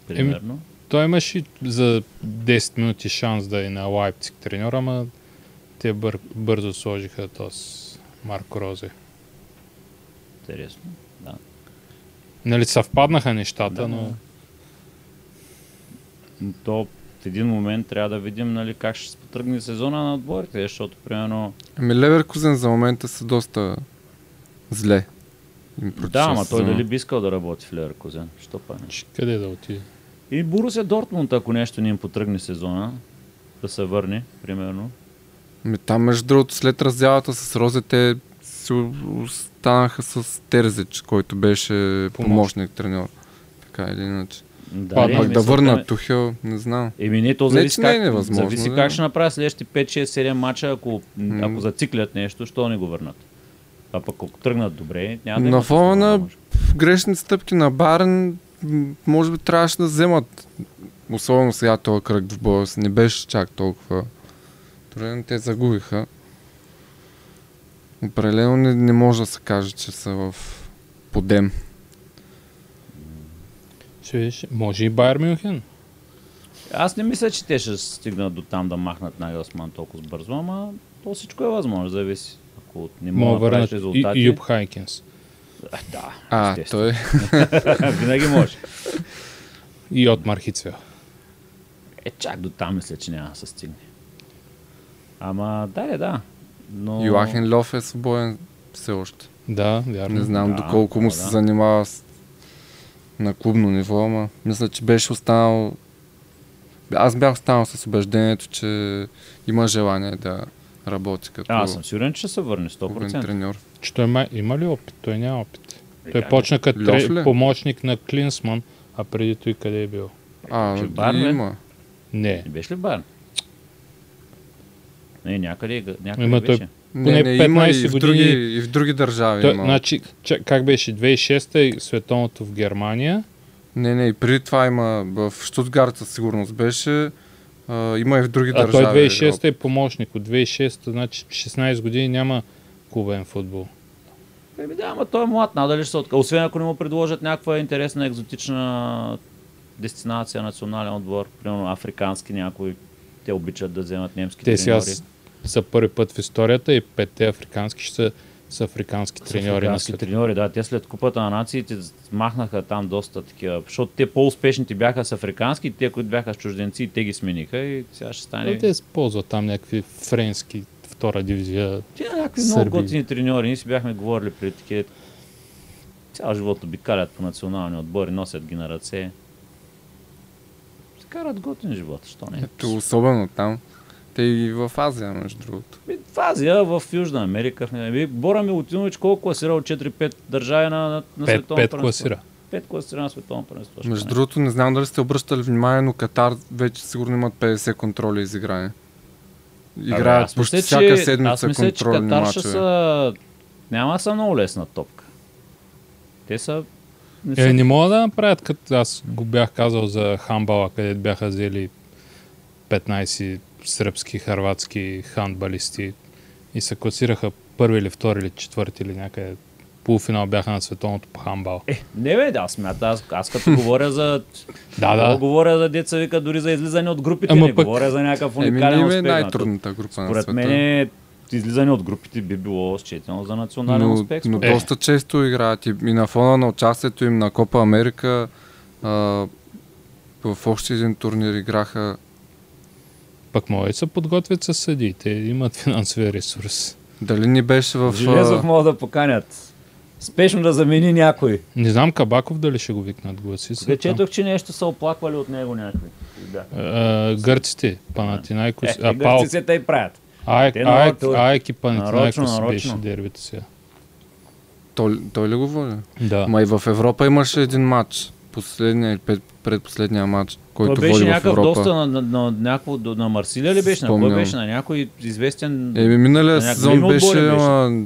Примерно. Той имаше за 10 минути шанс да е на Лайпциг треньор, ама те бър, бързо сложиха този Марко Розе. Интересно. Да. Нали съвпаднаха нещата, да. Но То в един момент трябва да видим нали, как ще се потръгне сезона на отборите, защото примерно Ами Леверкузен за момента са доста зле. Да, ама той дали би искал да работи в Леверкузен? Що па не? Че къде да отиде? И Борусия Дортмунд, ако нещо не им потръгне сезона, да се върне, примерно. Ами там, между другото, след раздялата с Розе, те си о- останаха с Терзич, който беше помощник треньор. Така или иначе. Да, Па, не, Пак да мисълта върнат ми- Тухел, не знам. Еми не, то Не, зависи че не е как, невъзможно, зависи да. как ще направят следващите 5, 6, 7 мача, ако, М. ако зациклят нещо, що не го върнат. А пък ако тръгнат добре, няма да На фона на- грешни стъпки на Барен, може би трябваше да вземат, особено сега този кръг в боя, не беше чак толкова. Добре, те загубиха. Определено не, не може да се каже, че са в подем. Видиш, може и Байер Мюнхен. Аз не мисля, че те ще стигнат до там да махнат Нагелсман толкова бързо, ама то всичко е възможно, зависи. Ако не Мога да да правиш резултати, и Юб Хайкинс. да, А, той Винаги може. И от Мархицвел. Е, чак до там мисля, че няма да се стигне. Ама, да, да, да. Но... Йоахин Льов е свободен все още. Да, вярно. Не знам Да, доколко му да, се да. занимава с... на клубно ниво, ама мисля, че беше останал... Аз бях останал с убеждението, че има желание да работи като А, аз съм сигурен, че ще се върне клубен 100%. треньор. Че той има, има ли опит? Той няма опит. Е, Той почна като тре- помощник на Клинсман, а преди той къде е бил? А, Че бар, бе? има. Не. Не беше ли Барн? Не, някъде, някъде Има беше. той- Не, Поне не, има и 15 в, други, години- и в други държави Той, има. значи, ча, как беше? 2006 и световното в Германия. Не, не, и преди това има в Штутгарт със сигурност беше. А, има и в други А държави. той 2006 е помощник. От 2006, значи 16 години няма клубен футбол. Еми да, ама той е млад, надали ще се отка. Освен ако не му предложат някаква интересна, екзотична дестинация, национален отбор, примерно африкански някой. Те обичат да вземат немски Те сега треньори. с- за първи път в историята и петте африкански ще са с африкански треньори на африкански света. треньори, да. Те след купата на нациите махнаха там доста такива, защото те по-успешните бяха с африкански, те, които бяха с чужденци, те ги смениха и сега ще стане... Но те използват там някакви френски втора дивизия. Те някакви много Сърби. готини треньори. Ние си бяхме говорили преди такива. Цял живот обикалят по национални отбори, носят ги на ръце. Се карат готин живот, що не? Ето, особено там. Те и в Азия, между другото. Ми, В Азия, в Южна Америка. В... Бора Милутинович колко класирал 4-5 държави на, на, на Пет, световно пет класира. 5 класира на световно първенство. Между не? другото, не знам дали сте обръщали внимание, но Катар вече сигурно имат 50 контроли изиграни. Играят почти мисля, всяка че- седмица Аз мисля, че контролни Катар ще мачове. са... Няма да са много лесна топка. Те са... Не са... Е, не мога да направят, като аз го бях казал за Хамбала, където бяха взели 15 сръбски, харватски хандбалисти и се класираха първи или втори или четвърти или някъде. Полуфинал бяха на световното по хамбал. Е, не бе, да, смята, аз, аз като говоря за... Да, да. говоря за деца вика дори за излизане от групите, Ама не пък- говоря за някакъв Еми, уникален ние е успех. най-трудната група на Според света. мен е излизане от групите би било счетено за национален но, успех. но мен. доста често играят и, и на фона на участието им на Копа Америка а, в още един турнир играха Пък могат да се подготвят с съдиите, имат финансови ресурс. дали ни беше в... Железов а, могат да поканят. спешно да замени някой. Не знам Кабаков дали ще го викнат гласи. се Бе, там. четох, че нещо са оплаквали от него някакви. Да. А, гърците, Панатинайкос, Е, а Пал, гърците тъй правят. Аек, те Аек, Аек и Панатинайкос беше дербито сега. Той, той ли го води? Да. Ма и в Европа имаше един матч. Последния или пред, предпоследния матч, който Той беше води в някакъв Европа. доста на, на, на, някакво, до- на Марсилия ли беше? На кой Спомням. беше? На някой известен... Еми, миналия На сезон беше, беше. ама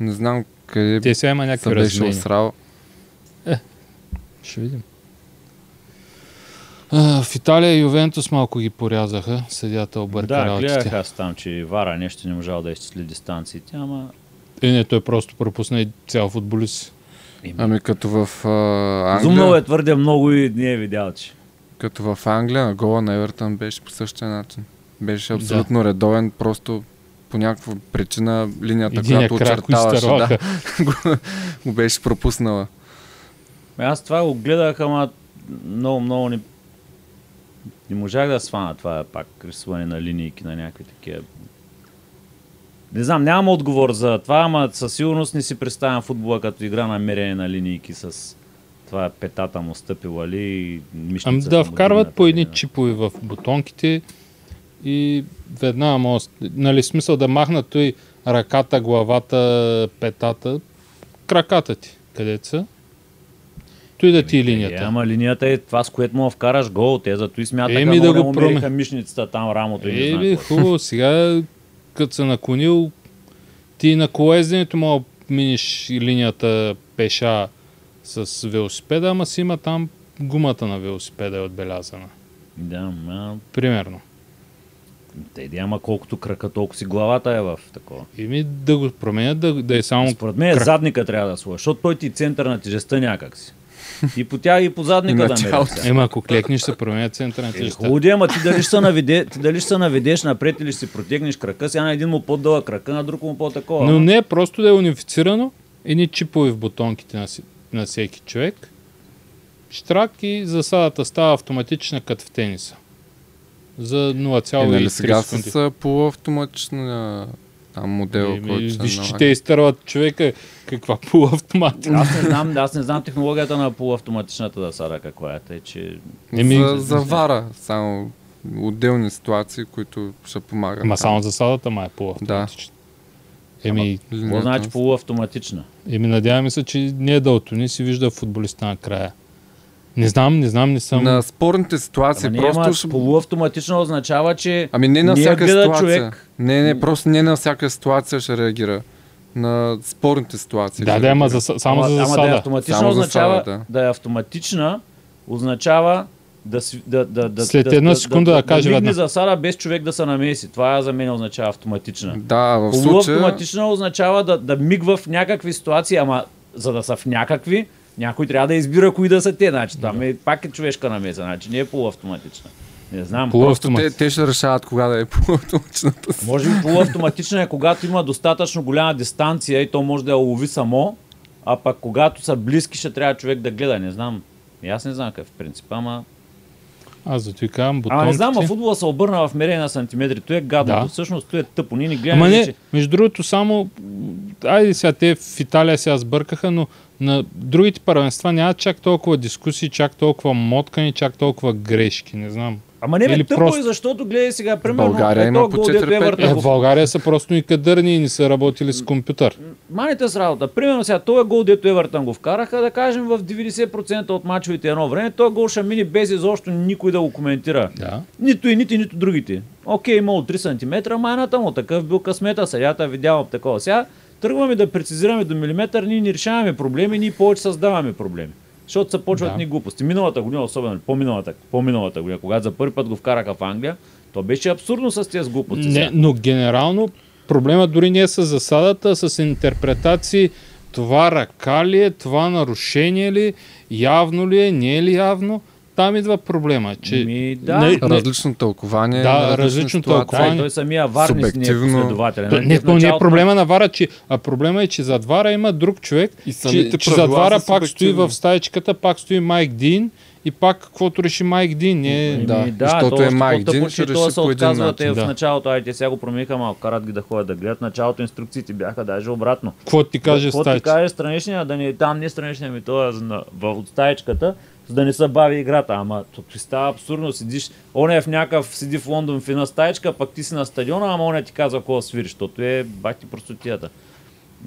не знам къде Те сега има някакви беше осрал. Ще видим. А, в Италия Ювентус малко ги порязаха. Съдята обърка да, работите. гледах аз там, че Вара нещо не можал да изчисли дистанциите, ама... Е, не, той просто пропусна и цял футболист. Ами като в а, Зумнал Англия, е твърде много и не е видял, че... като в Англия, на гола на Евертън беше по същия начин. Беше абсолютно редовен, просто по някаква причина линията, Единия която очертаваше, да, го, го беше пропуснала. Ме, Аз това го гледах, ама много, много не... Не можах да свана това пак рисуване на линейки на някакви такива. Не знам, нямам отговор за това, ама със сигурност не си представям футбола като игра на мерене на линейки с това петата му стъпила ли Ами да, му вкарват по едни да. чипове в бутонките и веднага може, нали, смисъл да махнат той ръката, главата, петата, краката ти, където са. Той да ти е Е, линията. ама линията е това, с което му вкараш гол. Те зато и смятаха, Еми да го му проме- мишницата там, рамото Еми, какво. хубаво, сега като се наклонил, ти на колезденето да минеш линията пеша с велосипеда, ама си има там гумата на велосипеда е отбелязана. Да, ма, Примерно. те да, ама колкото крака, толкова си главата е в такова. Ими да го променят, да, да е само... Според мен крак. задника трябва да сложи, защото той ти е център на тежестта някак си. И по тях и по задника да мериш. Ема ако клекнеш, се променя центъра на Е, тежестта. хубаво ама ти дали ще се наведе, ти дали ще се наведеш напред или ще си протегнеш крака, сега на един му по-дълъг крака, на друг му по-такова. Но не, просто да е унифицирано, едни чипове в бутонките на, си- на всеки човек, штрак и засадата става автоматична като в тениса. За 0,3 Е, нали сега секунди. с полуавтоматична там модел, Еми, който се Виж, че те изтърват човека каква полуавтомат. Аз не знам, аз не знам технологията на полуавтоматичната засада каква е, тъй че Еми, за, за вара, само отделни ситуации, които ще помагат. Ма само засадата ма е полуавтоматична. Еми, какво значи на- полуавтоматична? еми, надяваме се, че не е да отони, си вижда футболиста накрая. Не знам, не знам, не съм... На спорните ситуации Ама просто ама ще... полуавтоматично означава, че Ами не на не я всяка ситуация. човек. Не, не, просто не на всяка ситуация ще реагира. На спорните ситуации. да, да, ама за, само ама, за ама да е засада. автоматична Само означава, засада, да. да е автоматична, означава да, да, да, да, След да, една да, секунда да каже да, веднага. да засада без човек да се намеси. Това за мен означава автоматична. Да, в случая... Полуавтоматична означава да, да мигва в някакви ситуации, ама за да са в някакви, някой трябва да избира кои да са те. Значи, там е, пак е човешка намеса, значи не е полуавтоматична. Не знам. Просто Полуавтомат. те, те ще решават кога да е полуавтоматичната. Може би полуавтоматична е когато има достатъчно голяма дистанция и то може да я лови само, а пък когато са близки ще трябва човек да гледа. Не знам. И аз не знам какъв принцип, ама... Аз зато ви казвам бутонките. Ама не знам, а футбола се обърна в мерение на сантиметри. Той е гадно. Да. Всъщност той е тъпо. Ние ни гледаме, Ама не, че... между другото, само. Айде сега, те в Италия сега сбъркаха, но на другите първенства няма чак толкова дискусии, чак толкова моткани, чак толкова грешки. Не знам. Ама не бе, тъпо просто- е, защото гледай сега, примерно, България е има по гол, дето 4-5 Евертън Е, в България са просто и кадърни и не са работили с компютър. Маните с работа. Примерно сега, този гол, дето Евертън го вкараха, да кажем в 90% от мачовете едно време, този гол ще мине без изобщо никой да го коментира. Да. Нито и нито, нито другите. Окей, имало 3 см, майната му, такъв бил късмета, съдята видяла такова. Сега тръгваме да прецизираме до милиметър, ние не решаваме проблеми, ние повече създаваме проблеми. Защото се почват Да. ни глупости. Миналата година, особено по-миналата, по-миналата година, когато за първи път го вкараха в Англия, то беше абсурдно с тези глупости. Не, но генерално проблема дори не е с засадата, а с интерпретации. Това ръка ли е, това нарушение ли, явно ли е, не е ли явно. Там идва проблема, че... Ми, да. не, не, Различно тълкование. Да, различно. Да, тълкование. и той самия Вар не не е последователен. То, Нали? не, В то не е проблема на Вара, че, а проблема е, че зад Вара има друг човек, И че, че зад Вара пак стои в стаечката, пак стои Майк Дин и пак каквото реши Майк Дин. Не... Еми, да, да, защото то е Майк Дин, ще това реши се по един е начин. в Да. началото, айде сега го промениха, малко карат ги да ходят да гледат. Началото инструкциите бяха даже обратно. Какво ти каже Какво ти каже страничния, да не там не страничния ми, то е за на- в от стаечката, за да не се бави играта. Ама тук ти става абсурдно, седиш, он е в някакъв, седи в Лондон в една стаечка, пък ти си на стадиона, ама он е ти казва какво свириш, защото е бати простотията.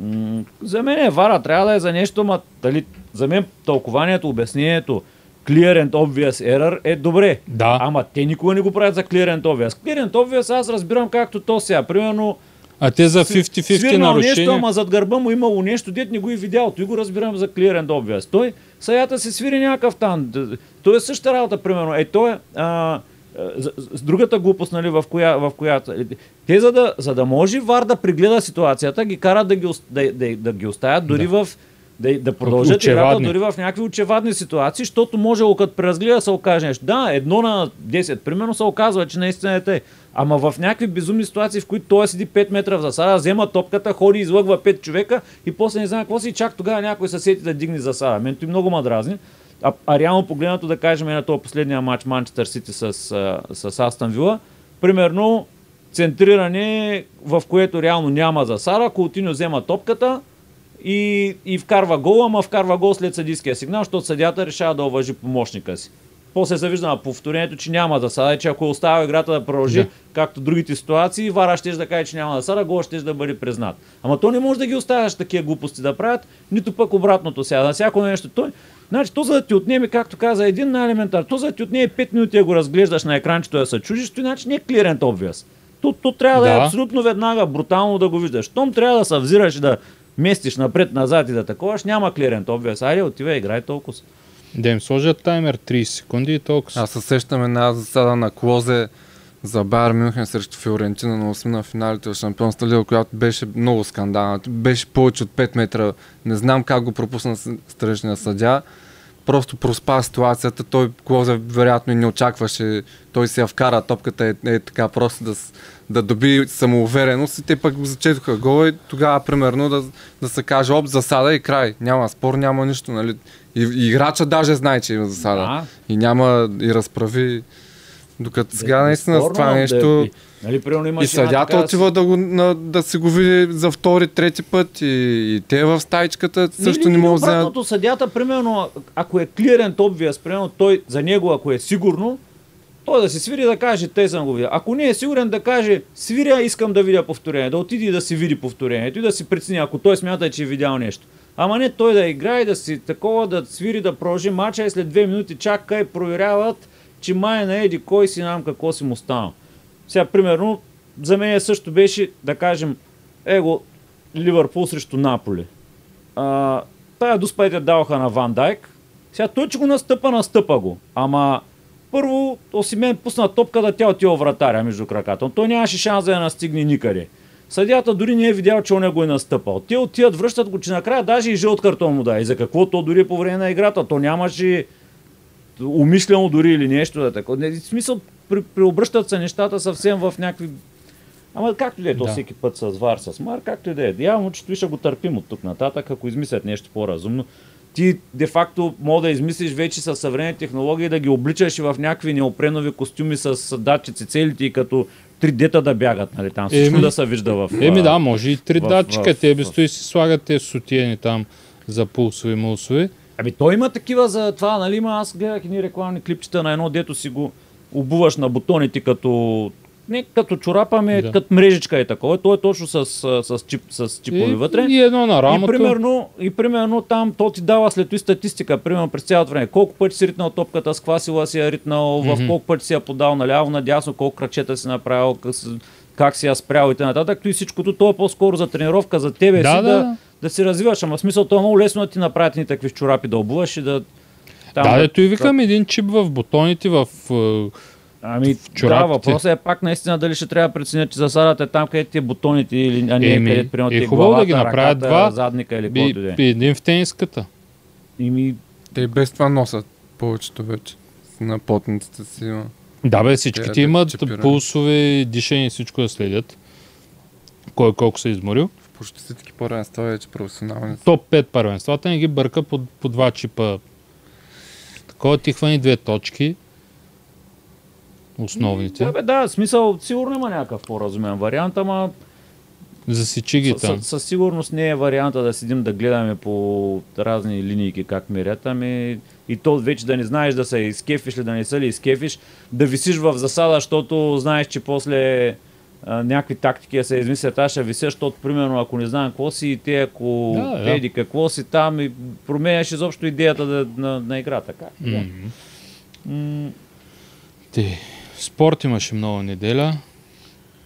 М, За мен е вара, трябва да е за нещо, ма дали, за мен тълкованието, обяснението, clear and obvious error е добре. Да. Ама те никога не го правят за clear and obvious. Clear and obvious аз разбирам както то сега. Примерно, А те за 50-50 свирнал нещо, нарушения. ама зад гърба му имало нещо, дет не го и видял. Той го разбирам за and obvious. Той саята се свири някакъв там. Той е същата работа, примерно. Е, той е... А, с, другата глупост, нали, в, коя, в която... Те, за да, за да може ВАР да прегледа ситуацията, ги карат да ги, да, да, да ги оставят дори в... Да, да продължат Очевадни. дори в някакви очевадни ситуации, защото може като преразгледа да се окаже нещо. Да, едно на 10, примерно се оказва, че наистина е тъй. Ама в някакви безумни ситуации, в които той седи 5 метра в засада, взема топката, ходи, излъгва 5 човека и после не знае какво си, и чак тогава някой се сети да дигне засада. Мен той много ма дразни. А, а реално погледнато да кажем е на този последния матч Манчестър Сити с, с Астан Вила, примерно центриране, в което реално няма засада, Култиньо взема топката, и, и вкарва гол, ама вкарва гол след съдийския сигнал, защото съдята решава да уважи помощника си. После се вижда на повторението, че няма да сада, че ако е оставя играта да продължи, Да. както другите ситуации, Вара ще да каже, че няма да сада, гол ще да бъде признат. Ама то не може да ги оставяш такива глупости да правят, нито пък обратното сега. На всяко нещо той. Значи, то за да ти отнеме, както каза един на елементар, то за да ти отнеме 5 минути да го разглеждаш на екранчето да се чудиш, то иначе не е and obvious. То, то трябва да. Да. е абсолютно веднага, брутално да го виждаш. Щом трябва да се взираш и да местиш напред-назад и да таковаш, няма and obvious. Айде, отивай, играй толкова. Да им сложат таймер 30 секунди и толкова. Аз се сещам една засада на Клозе за Байер Мюнхен срещу Фиорентина на 8 на финалите в Шампионската лига, която беше много скандална. Беше повече от 5 метра. Не знам как го пропусна с- страничния съдя. Просто проспа ситуацията. Той Клозе вероятно и не очакваше. Той се я вкара топката е, е така просто да, с- да доби самоувереност и те пък го зачетоха гола и тогава примерно да, да се каже оп, засада и край. Няма спор, няма нищо. Нали? И, и играча даже знае, че има засада. Да. И няма и разправи. Докато сега наистина с това нещо... и- Нали, И съдята отива да, го, на, да си го види за втори, трети път и, и те в стаичката също не могат да. Обратното, съдята, примерно, ако е and obvious, примерно той за него, ако е сигурно, той да се свири да каже, те съм го видял. Ако не е сигурен да каже, свиря, искам да видя повторение, да отиде и да си види повторението и да си прецени, ако той смята, че е видял нещо. Ама не той да играе, да си такова, да свири, да продължи мача и след две минути чака и проверяват, че май на еди кой си нам какво си му станал. Сега, примерно, за мен също беше, да кажем, его, Ливърпул срещу Наполи. А, тая дуспайте даваха на Ван Дайк. Сега той, че го настъпа, настъпа го. Ама първо Осимен пусна топка да тя отива вратаря между краката. Но той нямаше шанс да я настигне никъде. Съдята дори не е видял, че он го е настъпал. Те отиват, връщат го, че накрая даже и жълт картон му да. И за какво то дори по време на играта? То нямаше умишлено дори или нещо да е такова. Не, в смисъл, при, преобръщат се нещата съвсем в някакви... Ама както и да е, то всеки път с вар, с мар, както и да е. Явно, че ще го търпим от тук нататък, ако измислят нещо по-разумно. Ти де-факто мога да измислиш вече с съвременни технологии да ги обличаш и в някакви неопренови костюми с датчици целите и като три дета да бягат, нали там. Всичко Еми- да се вижда в... Еми да, може и три в- датчика. в- Те без той си слагат те сутиени там за пулсови мулсови. Ами той има такива за това, нали има, аз гледах едни рекламни клипчета на едно, дето си го обуваш на бутоните като не като чорапа, ами Да. да. като мрежичка е такова. Той е точно с, с, с, чип, с чипове И, вътре. и едно на И рамото. примерно, и примерно там то ти дава след това статистика, примерно през цялото време. Колко пъти си ритнал топката, с каква сила си я ритнал, в Мгм. колко пъти си я подал наляво, надясно, колко крачета си направил, как, как си я спрял и т.н. И всичкото то е по-скоро за тренировка за тебе Да, си да, да, да. да, си развиваш. Ама в смисъл то е много лесно да ти направят ни такива чорапи да обуваш и да... Да, дето и викам един чип в бутоните, в... е, Ами, да, чорапите. въпросът е пак наистина дали ще трябва да преценят, че засадата е там, където ти е бутоните или а не Еми, където примерно е е хубаво да главата, ги направят ръката, два. задника или би, каквото да е. би един в тениската. Ими, Те и без това носят повечето вече. На потниците си има. Да бе, Те всички да ти имат чипирани. пулсове, дишане и всичко да следят. Кой колко се е изморил. В почти всички първенства вече професионални. Топ 5 първенствата не ги бърка по, по два чипа. Такова ти хвани две точки, основните, Да, бе, да, смисъл, сигурно има някакъв по-разумен вариант, ама засичи ги там. със, със сигурност не е варианта да седим да гледаме по разни линии как мерят, ами и то вече да не знаеш да се изкефиш ли, да не се ли изкефиш, да висиш в засада, защото знаеш, че после а, някакви тактики да се измислят, аз ще вися, защото примерно ако не знам какво си и те, ако Да, да. еди какво си там и променяш изобщо идеята да, на, на играта. Как? Да. Мгм. М, Ти, спорт имаше много неделя.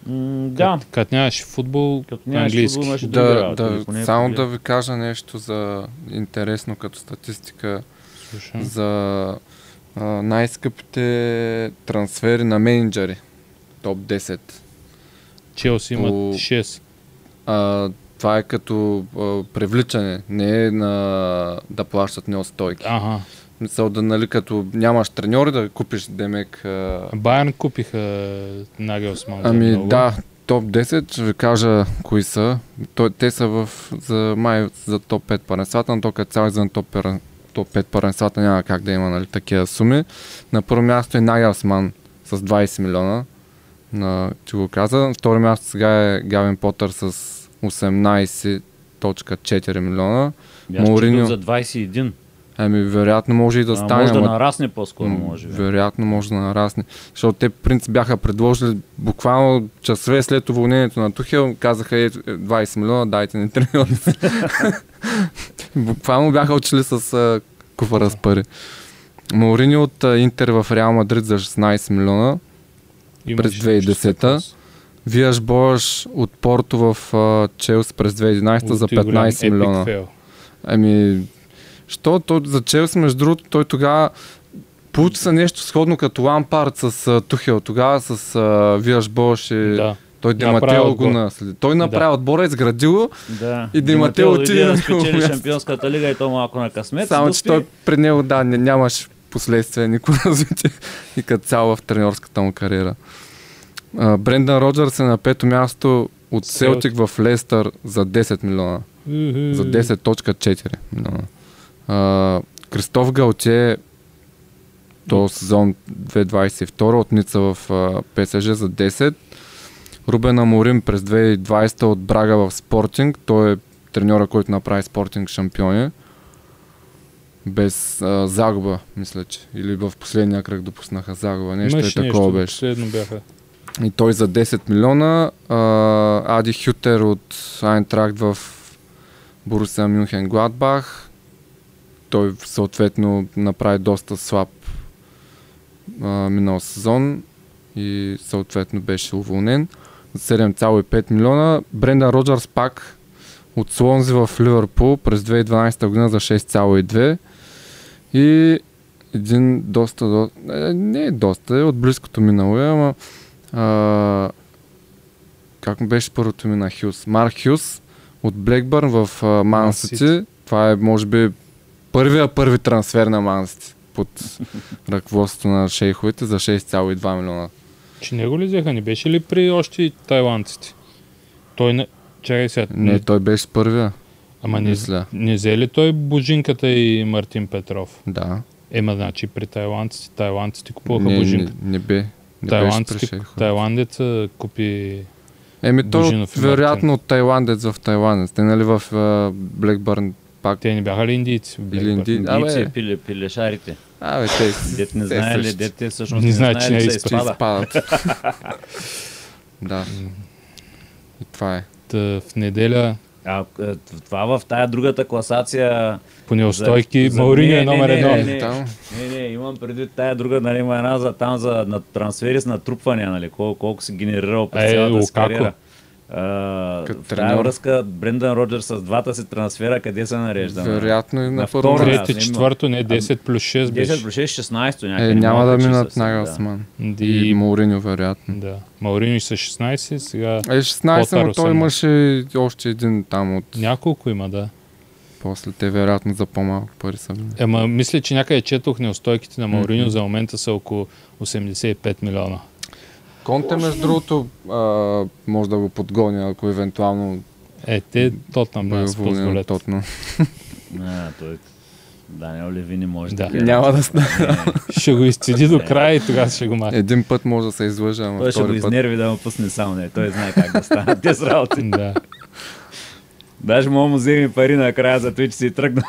м, да, Кът, кът нямаше футбол, като нямаш английски. футбол, други Да, работи, да, поне само погледна. да ви кажа нещо за интересно като статистика Слушам. за а, най-скъпите трансфери на менеджери. Топ 10. Челси имат по- 6. А, това е като а, привличане, не е на да плащат неустойки. Ага. Мисъл да, нали, като нямаш треньори да купиш Демек. А... Байерн купиха Нагелсман. Ами много. да, топ 10, ще ви кажа кои са. Той, те са в, за май за топ 5 първенствата, но то като цяло и за топ, топ 5 първенствата няма как да има нали, такива суми. На първо място е Нагелсман с 20 милиона, на, че го каза. На второ място сега е Гавин Потър с 18.4 милиона. Бях Мауриньо. за 21. Ами вероятно може и да А, стане. може да ама нарасне по-скоро, може би. Вероятно може да нарасне. Защото те, принцип, бяха предложили буквално часове след уволнението на Тухел, казаха е 20 милиона, дайте ни треньор. буквално бяха учили с а, куфара с пари. Маурини от а, Интер в Реал Мадрид за 16 милиона. Имаше през 2010-та. шест. Виаш Бош от Порто в а, Челси през 2011 за Лути голям 15 epic милиона. Ами, що той за Челси, между другото, той тогава получи се нещо сходно като Лампард с Тухел. Тогава с а, Виаш Бош и Да. той Демател го наследи. Той направи отбора, изградило, Да. И Диматео отиде да на спечели шампионската лига и то малко на късмет. само да че той при него да, не, нямаш последствия никога развитие и като цяло в тренерската му кариера. А, Брендан Роджерс е на пето място от Селтик в Лестър за 10 милиона. За 10.4 милиона. А, Кристоф Галче то сезон 2022 от Ница в ПСЖ за 10. Рубен Аморим през 2020 от Брага в Спортинг. Той е треньора, който направи Спортинг шампиони. Без а, загуба, мисля, че. Или в последния кръг допуснаха загуба. Нещо Имаше е такова нещо, беше. Бяха. И той за 10 милиона. А, Ади Хютер от Айнтракт в Борусия Мюнхен Гладбах. Той съответно направи доста слаб а, минал сезон и съответно беше уволнен. За 7,5 милиона. Брендан Роджерс пак от Слонзи в Ливърпул през 2012 година за 6,2 и един доста, до... е, не е доста, е от близкото минало е, ама а, как му беше първото име на Хюс? Марк Хюс от Блекбърн в Ман. Сити. Това е, може би, първия първи трансфер на Ман Сити под ръководството на шейховете за 6,2 милиона. Че него ли взеха? Не беше ли при още тайландците? Той не... Чакай сега. Не, той беше първия. Ама не, мисля. не взе ли той Божинката и Мартин Петров? Да. Ема, значи при тайландците, тайландците купуваха Не, не, Божинка. не, бе. Не беше при Тайландците, тайландеца купи... Еми, и вероятно от тайландец в тайландец. Те нали в Блекбърн пак Те не бяха ли индийци? или инди... Абе, пиле, пилешарите. абе, те Дет не те знаели, същи. дете всъщност Не не, знаят, че не изпада. изпадат. да. И това е. Та, в неделя А е, това в тая другата класация... по неустойки за- Мауриньо е номер не, едно. Не, не, Там. не, не, имам предвид тая друга, нали, има една за там за на трансфери с натрупвания, нали, колко, колко си генерирал през Е, цялата си кариера. Като в връзка Брендан Роджерс с двата си трансфера, къде се нарежда? Вероятно и на, На първо. Трето, четвърто, не 10 плюс 6 10 беше. плюс 6, 16 някъде. Е, няма да минат с- Нагелсман. И, И, Мауриньо, вероятно. да. Мауриньо са 16, сега Е, 16, Потър но той 18. имаше и още един там от... няколко има, да. После те вероятно за по-малко пари са били. Ема, мисля, че някъде четох неустойките на Мауриньо за момента са около 85 милиона. Конте, между другото, а, може да го подгоня, ако евентуално Е, те Тотнам уволнен от позволят. Тотно. А, той... Даниел Левини може Да. да. Няма да стане. Не, Ще го изцеди до края и тогава ще го махне. Един път може да се излъжа, ама Той ще го изнерви да му пусне само не. Той знае как да стане тези работи. Да. Даже мога му вземи пари накрая за това, че си тръгна.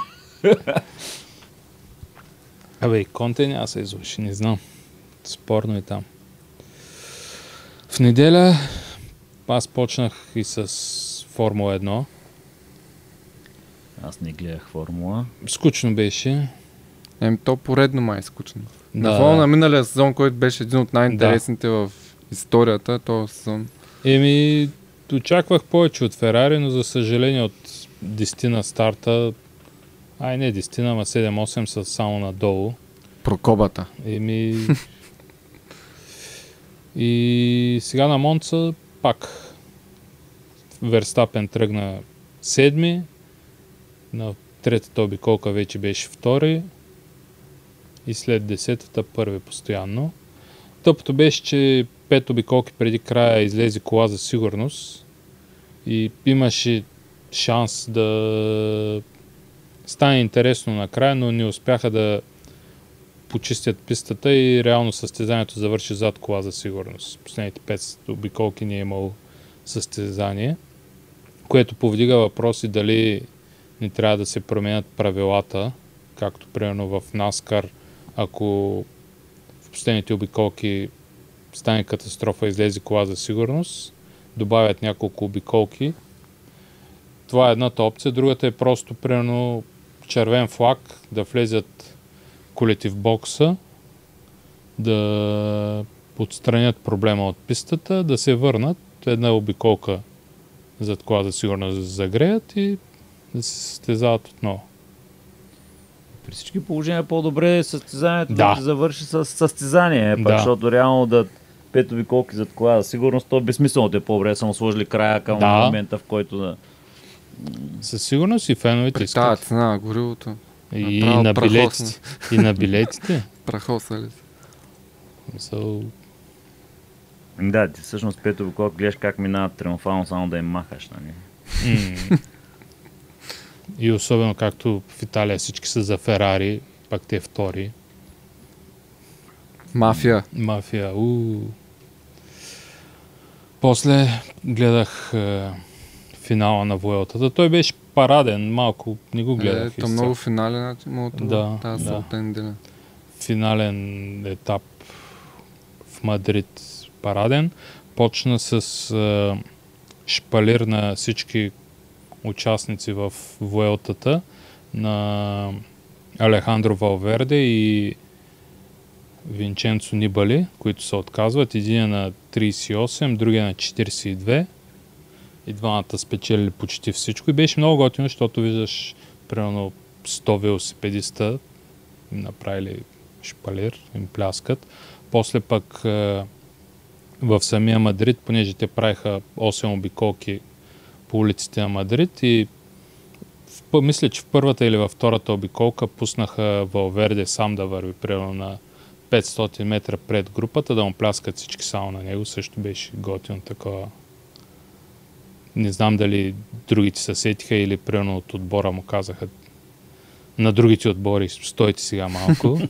Абе, и Конте няма се излуши, не знам. Спорно и там. В неделя аз почнах и с Формула 1. Аз не гледах формула. Скучно беше. Еми, то поредно май е скучно. Да. На фона на миналия сезон, който беше един от най-интересните в историята, този сезон. Еми, очаквах повече от Ферари, но за съжаление от 10 на старта, ай не 10, ама 7-8 са само надолу. Прокобата. Еми... и сега на Монца пак Верстапен тръгна седми, на третата обиколка вече беше втори и след десетата първи постоянно. Тъпото беше, че пет обиколки преди края излезе кола за сигурност и имаше шанс да стане интересно накрая, но не успяха да почистят пистата и реално състезанието завърши зад кола за сигурност. Последните 5 обиколки не е имало състезание, което повдига въпроси дали не трябва да се променят правилата, както примерно в Наскар, ако в последните обиколки стане катастрофа излезе кола за сигурност, добавят няколко обиколки. Това е едната опция. Другата е просто, примерно, червен флаг, да влезят колите в бокса, да отстранят проблема от пистата, да се върнат, една обиколка зад кола за сигурност да се загреят и да се състезават отново. При всички положения е по-добре състезанието Да. да. завърши с състезание, пак, Да. защото реално да пет обиколки зад кола за сигурност, то е безсмислено те по-добре да са му сложили края към Да. момента, в който да... Със сигурност и феновете При искат. цена, горивото. И направо на билетите. И на билетите. Прахоса ли? So, Да, ти всъщност пет обиколки гледаш как минават триумфално, само да им махаш, нали? и особено както в Италия всички са за Ферари, пак те втори. Мафия. Мафия. У. После гледах е, финала на Вуелтата. Той беше параден, малко не го гледах. Е, то много финали, значи, мога Да, тази да. неделя. финален етап в Мадрид параден. Почна с е, шпалир на всички участници в Вуелтата на Алехандро Валверде и Винченцо Нибали, които се отказват. Един е на 38, другия на 42. И двамата спечелили почти всичко. И беше много готино, защото виждаш примерно 100 велосипедиста направили шпалир, им пляскат. После пък е, в самия Мадрид, понеже те правиха 8 обиколки по улиците на Мадрид и в, мисля, че в първата или във втората обиколка пуснаха Валверде сам да върви, примерно на 500 метра пред групата, да му пляскат всички само на него. Също беше готино такова. Не знам дали другите се сетиха или примерно от отбора му казаха на другите отбори, стойте сега малко.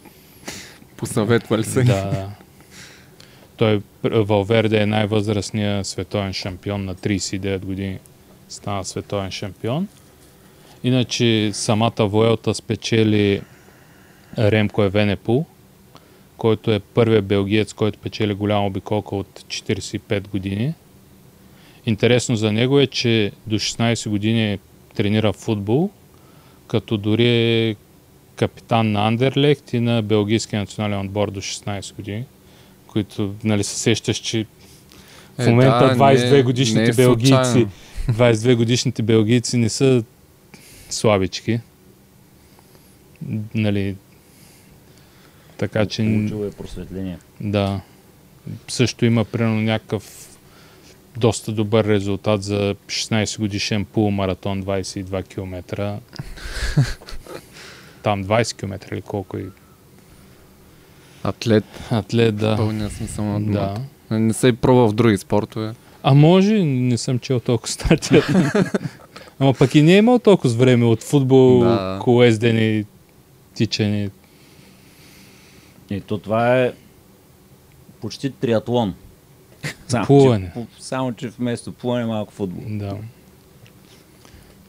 Посъветвали се. да, да. Той, Валверде е най-възрастният световен шампион на 39 години. Стана световен шампион. Иначе самата Вуелта спечели Ремко Евенепул, който е първият белгиец, който печели голяма обиколка от 45 години. Интересно за него е, че до 16 години тренира футбол, като дори е капитан на Андерлехт и на Белгийския национален отбор до 16 години, които нали, се сещаш, че в Е, момента да, 22 не е- годишните не е белгийци, случайно. 22 годишните белгийци не са слабички. Нали, така че Получило е просветление. да. Също има примерно някакъв доста добър резултат за 16 годишен полумаратон 22 км. Там 20 км или колко и Атлет, атлет, да. пълния смисъл на Да. Не се и пробва в други спортове. А може, не съм чел толкова статия. Ама пък и не е имал толкова време от футбол, Да. колездени, тичане. И то това е почти триатлон. Само, Плуване. Че, само, че вместо плуване малко футбол. Да.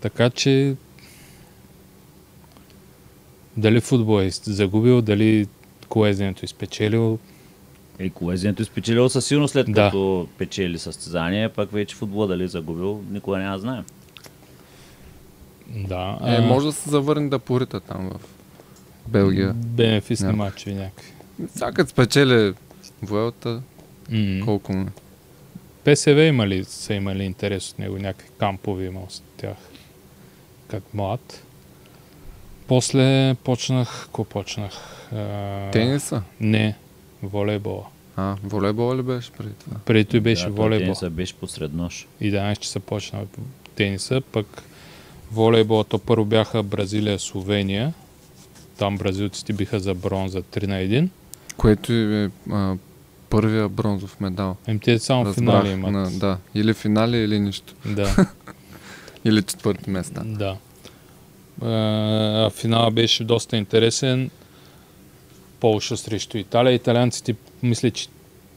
Така че дали футбол е загубил, дали колезденето е спечелил, И колезенето е спечелил със сигурност след Да. като печели състезание, пък вече футбола дали е загубил, никога няма да знаем. да. Е, а, може да се завърне да порита там в Белгия. Бенефисни матчове някакви. Всякът спечели Вуелта, М. колко му е. ПСВ има ли, са имали интерес от него, някакви кампове имал с тях, как млад. После почнах, какво почнах? А, Тениса? Не, волейбола. А, волейбол ли беше преди това? Преди той беше да, волейбол. тениса беше посред нощ. 11 часа почна тениса, пък волейбола то първо бяха Бразилия, Словения. Там бразилците биха за бронза 3 на 1. Което е а, първия бронзов медал. Ем те само Разбрах финали имат. На, да, или финали, или нищо. Да, Или четвърти места. да. А, финала беше доста интересен. Полша срещу Италия. Италианците, мисля, че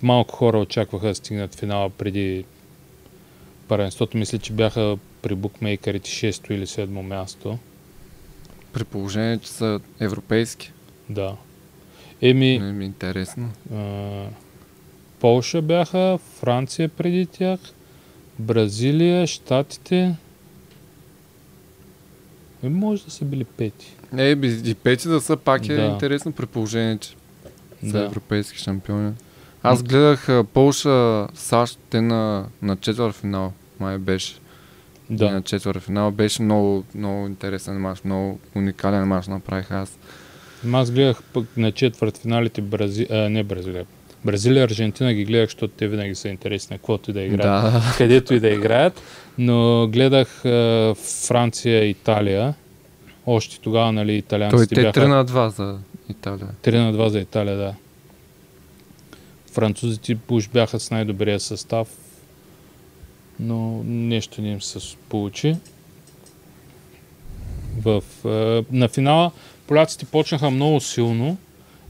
малко хора очакваха да стигнат финала преди първенството. Мисля, че бяха при букмейкерите 6 или 7 място. При положение, че са европейски. Да. Еми, Не ми е интересно. а, Полша бяха, Франция преди тях, Бразилия, Штатите. Е, може да са били пети. Е, и пети да са пак е Да. интересно при положение, че са Да. европейски шампиони. Аз гледах Полша, САЩ, те на, на четвърт финал, май беше. И Да. на четвърт финал беше много, много интересен мач, много уникален мач направих аз. Аз гледах пък на четвърт финалите Брази... а, не Бразилия. Бразилия, Аржентина ги гледах, защото те винаги са интересни, на каквото и да играят. Да, където и да играят. Но гледах а, Франция, Италия. Още тогава, нали, той италианците те бяха 3 на 2 за Италия. 3 на 2 за Италия, да. Французите уж бяха с най-добрия състав, но нещо не им се получи. В, е, на финала поляците почнаха много силно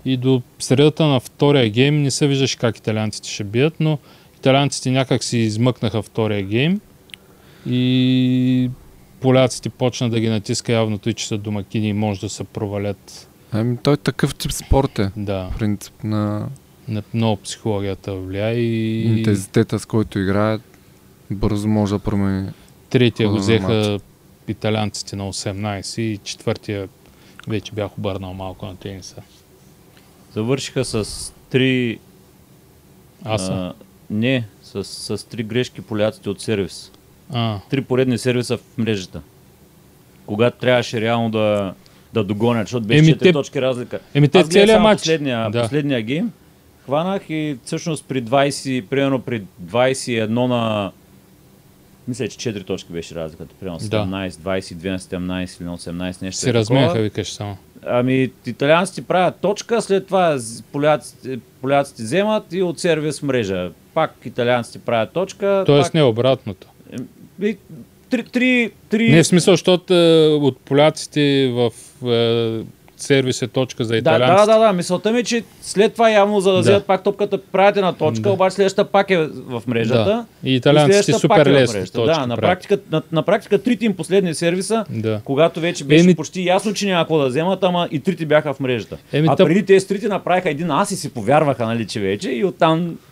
и до средата на втория гейм не се виждаше как италианците ще бият, но италианците някак си измъкнаха втория гейм и поляците почна да ги натиска явно той, че са домакини и може да се провалят. Ами той такъв тип спорт е. Да. Принцип на на много психологията влияе и интензитета, с който играят, бързо може да промени. третия го взеха италианците на 18 и четвъртия вече бях обърнал малко на тениса. Завършиха с три... Аз съм. а, не, с, с три грешки поляците от сервис. А, Три поредни сервиса в мрежата. Когато трябваше реално да, да догонят, защото беше Еми, 4 те- точки разлика. еми те целият матч. Последния, Да. последния гейм. Хванах и всъщност при 20, примерно при 21 на... Мисля, че 4 точки беше разликата. Примерно Да. 17, 22 на 17 или на 18, нещо Си е размяха, викаш само. Ами, италианците правят точка, след това поляците, поляците вземат и от сервис мрежа. Пак италианците правят точка. Тоест пак... не обратното. И, три, три, три... Не в смисъл, защото е, от поляците в е, сервис е точка за Да, италианците. да, да, да, мисълта ми е, че след това явно за да Да. вземат пак топката, правят една точка, Да. обаче следващата пак е в мрежата. Да. И италианците супер пак е лесни мрежата. точки Да, на практика, на, на практика трите им последни сервиса, Да. когато вече беше Еми- почти ясно, че няма какво да вземат, ама и трите бяха в мрежата. Еми, а преди тези трите направиха един ас и си повярваха, нали, че вече и оттам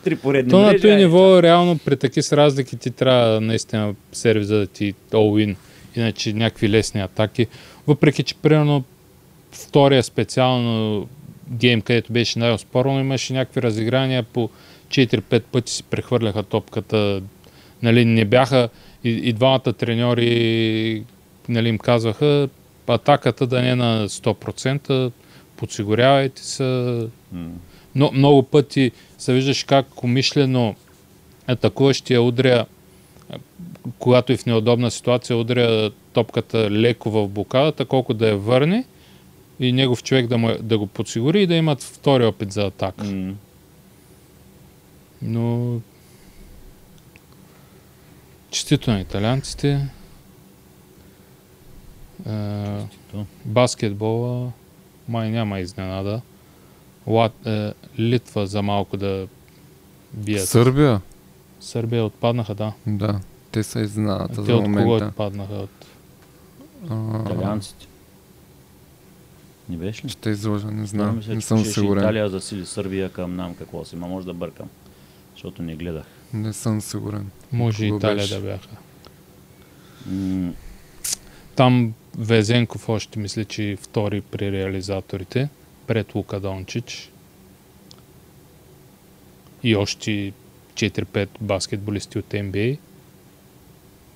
три поредни То на мрежи. този ай, ниво, реално при таки с разлики ти трябва наистина сервиза да ти all-in, иначе някакви лесни атаки. Въпреки, че примерно втория специално гейм, където беше най-оспорно, имаше някакви разиграния по 4-5 пъти си прехвърляха топката. Нали, не бяха и, и двамата треньори нали, им казваха атаката да не е на 100%, подсигурявайте се, но много пъти се виждаш как умишлено атакуващия удря, когато е в неудобна ситуация, удря топката леко в блокадата, колко да я върне и негов човек да, му, да го подсигури и да имат втори опит за атака. М. Но честито на италианците. Е, баскетбола май няма изненада. Лат, е, Литва за малко да бият. Сърбия? Сърбия отпаднаха, да. Да. Те са изненадата Те за от кого момента. отпаднаха? От... А, Италианците. Не беше ли? Ще излъжа, не Да, знам. мисля, Не че съм сигурен. Италия засили Сърбия към нам, какво си, ма може да бъркам. Защото не гледах. Не съм сигурен. Може Кого Италия беше? да бяха. М, Там Везенков още мисля, че втори при реализаторите, пред Лука Дончич. И още 4-5 баскетболисти от NBA.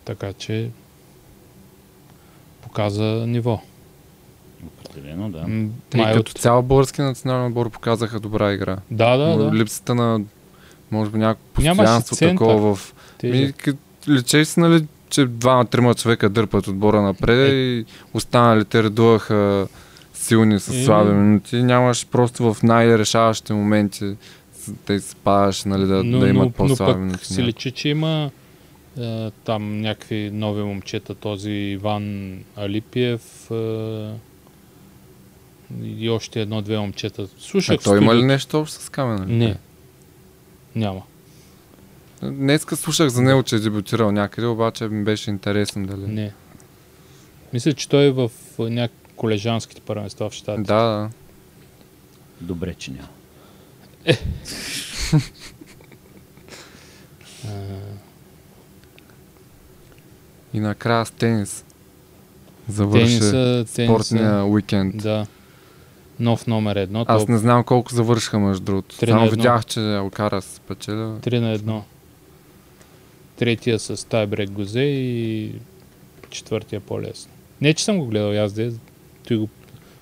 Така че показа ниво. Определено, да. М, Те като цял български национален отбор показаха добра игра. Да, да, Но да. Липсата на, може би, някакво постоянство такова в... Ми, си, нали, че двама-трима човека дърпат отбора напред Е. и останалите редуваха силни с Е. слаби минути. Нямаше просто в най-решаващите моменти те се падаше, нали, да, но, да имат но, но по-слаби пък минути. си личи, че има е, там някакви нови момчета, този Иван Алипиев е, и още едно-две момчета. Слушах А той има ли нещо общо с камена? Не. Няма. Днеска слушах за него, че е дебютирал някъде, обаче ми беше интересно дали. Не. Мисля, че той е в някакви колежанските първенства в щатите. Да, да. Добре, че няма. И накрая с тенис. Завърши Тениса, спортния тениса, уикенд. да. Нов номер едно. Аз то не знам колко завършиха между другото. Три на Само едно. видях, че Алкара се спечеля. 3 на 1. Третия с тайбрек го взе и четвъртия по-лесно. Не, че съм го гледал аз, де, той го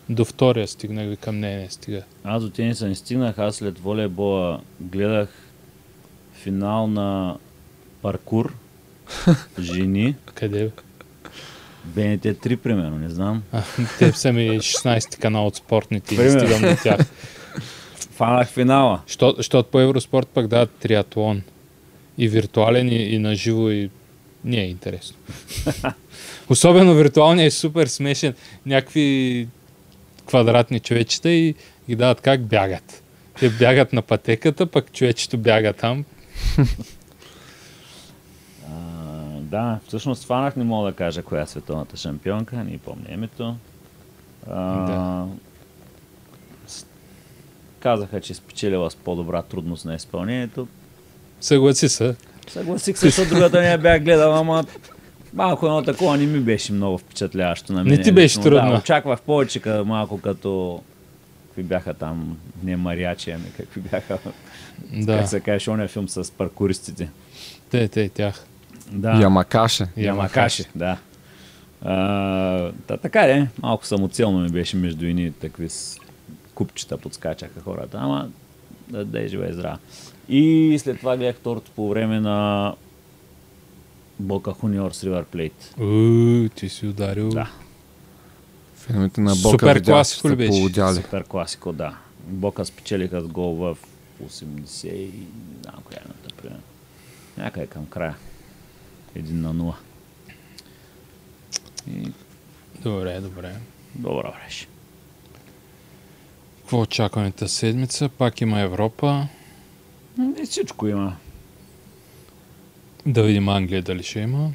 до втория стигнах, викам не, не стига. Аз до тениса не стигнах, аз след волейбола гледах финал на паркур, жени, Къде? бе? БНТ 3 примерно, не знам. А, те са ми 16 канал от спортните и стигам до тях. Фанах финала. Що- Защото по Евроспорт пък дават триатлон. И виртуален, и, и на живо, и не е интересно. Особено виртуалният е супер смешен. Някакви квадратни човечета и ги дават как бягат. Те бягат на пътеката, пък човечето бяга там. Да, всъщност фанах, не мога да кажа коя е световната шампионка, не помня името. А, Да. Казаха, че е спечелила с по-добра трудност на изпълнението. Съгласи се. Съгласих се, защото другата не я бях гледал, ама малко едно такова не ми беше много впечатляващо на мен. Не ти беше трудно. Да, очаквах повече ка, малко като какви бяха там, не мариачи, ами какви бяха, Да, как се каже, ония филм с паркуристите. те, те, тях. Да. Ямакаше. Ямакаши, да. А, та, така е, малко самоцелно ми беше между ини такви с купчета подскачаха хората, ама да, да е жива и здрава. И след това гледах второто по време на Бока Хуниор с Ривър Плейт. Ти си ударил. Да, Филмите на Бока Супер класико ли беше? супер класико, да. Бока спечелиха с гол в 80 и не знам коя е. Някъде към края. Един на 0. И Добре, добре. добра беше. Какво очакваме тази седмица? Пак има Европа. И всичко има. Да видим Англия дали ще има.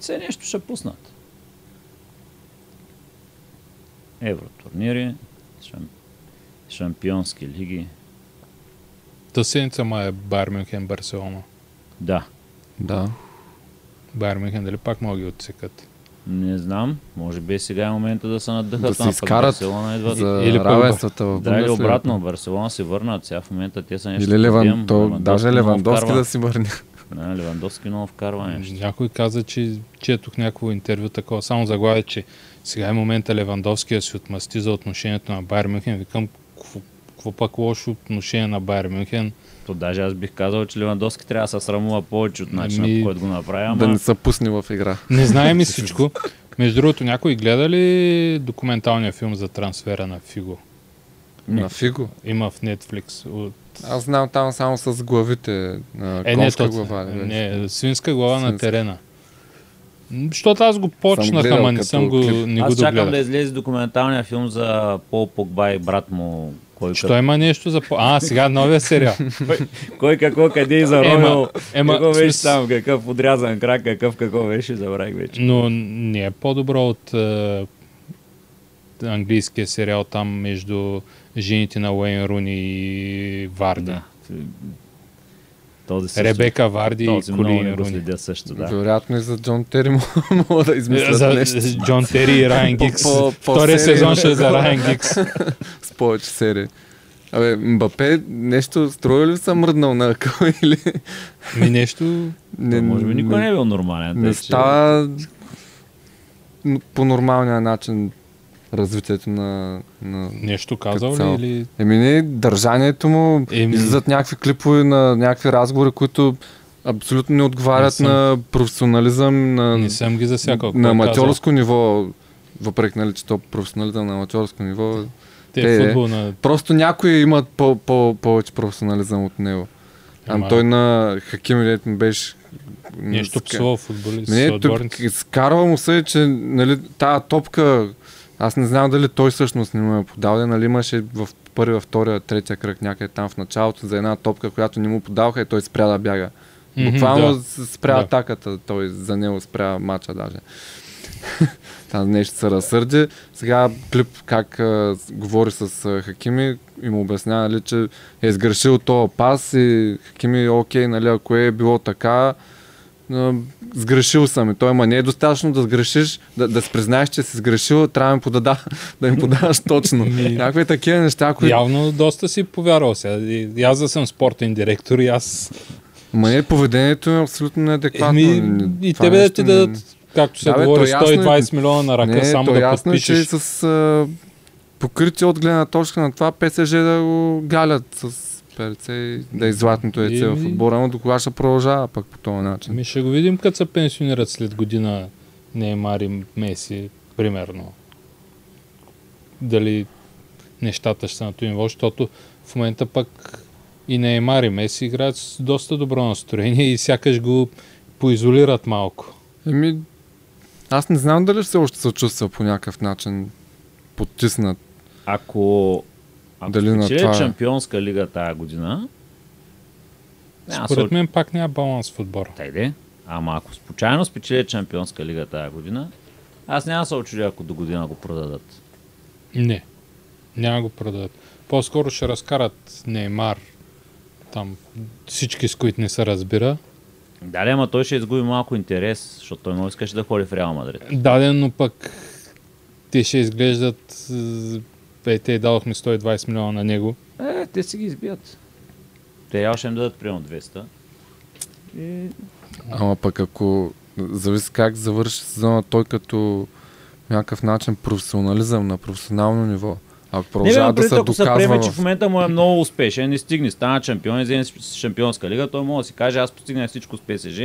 Все нещо ще пуснат. Евротурнири, шам... шампионски лиги. Та седмица май е Мюнхен, Барселона. Да, Да. Байер Мюнхен дали пак могат да ги отсекат? не знам. Може би сега е момента да се надъхат. Да се изкарат Барселона идва. За Или равенствата в Да, или обратно. Барселона се върнат. Сега в момента те са нещо. Или Леван, то, даже много Левандовски да си върне. Да, Левандовски много вкарва нещо. Някой каза, че четох някакво интервю такова, само заглавие, че сега е момента Левандовски да се отмъсти за отношението на Байер Мюнхен. Викам, какво- какво пък лошо отношение на Байер Мюнхен? То даже аз бих казал, че Левандовски трябва да се срамува повече от начина, Ами- по който го направи. Ама... Да не са пусни в игра. Не знаем и всичко. Между другото, някой гледа ли документалния филм за трансфера на Фиго? Не. На Фиго. Има в Netflix. От... Аз знам там само с главите. А, Е, не, конска то, глава. беше? не, свинска глава на Свинска. терена. М, Защото аз го почнах, ама не съм го, не го Аз чакам да догледах. излезе документалния филм за Пол Погба и брат му. Кой, Що има нещо за... А, сега новия сериал. кой, кой какво, къде и заровил. Ема- ема, какво беше смис- там, какъв отрязан крак, какъв какво беше, забравих вече. Но не е по-добро от е, английския сериал там между жените на Уейн Руни и Варди. Да. Този също. Ребека Варди и Този много Колин Руни. следя също, да. Вероятно и за Джон Тери мога да измислят За нещо Джон Тери и Райан Гикс. Втория сезон ще е за Райан Гикс. Повече серии. Абе, Мбапе нещо строя ли съм мръднал на акъл или... Ми нещо... Не, Може би никой не е бил нормален. не става по нормалния начин развитието на... на... Нещо казал ли? Или... Еми не, държанието му, Еми- излизат някакви клипове на някакви разговори, които абсолютно не отговарят Не съм- на професионализъм, на, Не съм ги засякал. на е аматьорско ниво, въпреки нали, че то професионализъм на аматьорско ниво, Те Те, футбол на... Просто някои имат по, по, повече професионализъм от него. Ама Ама- той на Хаким му беше... Нещо псува футболист. Не, тук отборници. скарва му се, че нали, тая топка, аз не знам дали той всъщност не му е подал, нали имаше в първия, втория, третия кръг някъде там в началото за една топка, която не му подалха и той спря да бяга. Буквално да. с- спря Да. атаката, той за него спря мача даже. Там нещо се разсърди. Сега клип как а, говори с а, Хакими и му обяснява, нали, че е сгрешил този пас и Хакими, окей, нали, ако е било така, а, сгрешил съм. И той, ма не е достатъчно да сгрешиш, да, да признаеш, че си сгрешил, трябва да ми, подада, да ми подаваш точно. Ми- Някакви такива неща, които... Явно доста си повярвал сега. И, и аз да съм спортен директор и аз... Ма не, поведението е абсолютно неадекватно. Еми, и Това тебе да ти дадат, както се Да, бе, говори, то ясно е. 120 милиона на ръка, не, само да ясно е, че подпишеш. с а, покритие от гледна точка на това ПСЖ да го галят с ПРЦ и да е златното яйце в отбора, но до кога ще продължава пък по този начин. Ми ще го видим, като се пенсионират след година Неймар и Меси, примерно. Дали нещата ще са на този ниво, защото в момента пък и Неймар и Меси играят с доста добро настроение и сякаш го поизолират малко. Еми, аз не знам дали все още се чувства по някакъв начин потиснат. Ако, ако Дали на това е? Чемпионска лига тази година, няма Според мен пак няма баланс в отбора. Тайде. Ама ако случайно спечели Чемпионска лига тази година, аз няма се очудя, ако до година го продадат. Не, няма го продадат. По-скоро ще разкарат Неймар, там всички с които не се разбира. Дали, ама той ще изгуби малко интерес, защото той много искаше да ходи в Реал Мадрид. Даден, но пък те ще изглеждат... е, Е, те дадохме 120 милиона на него. Е, те си ги избият. Те Реал ще им дадат примерно 200. И... Ама пък ако зависи как завърши сезона той като някакъв начин професионализъм на професионално ниво. Ако Не, бе, продължава да се ако се приеме, доказва че в... момента му е много успешен и стигне, стана шампион и вземе с шампионска лига, той може да си каже, аз постигнах всичко с ПСЖ,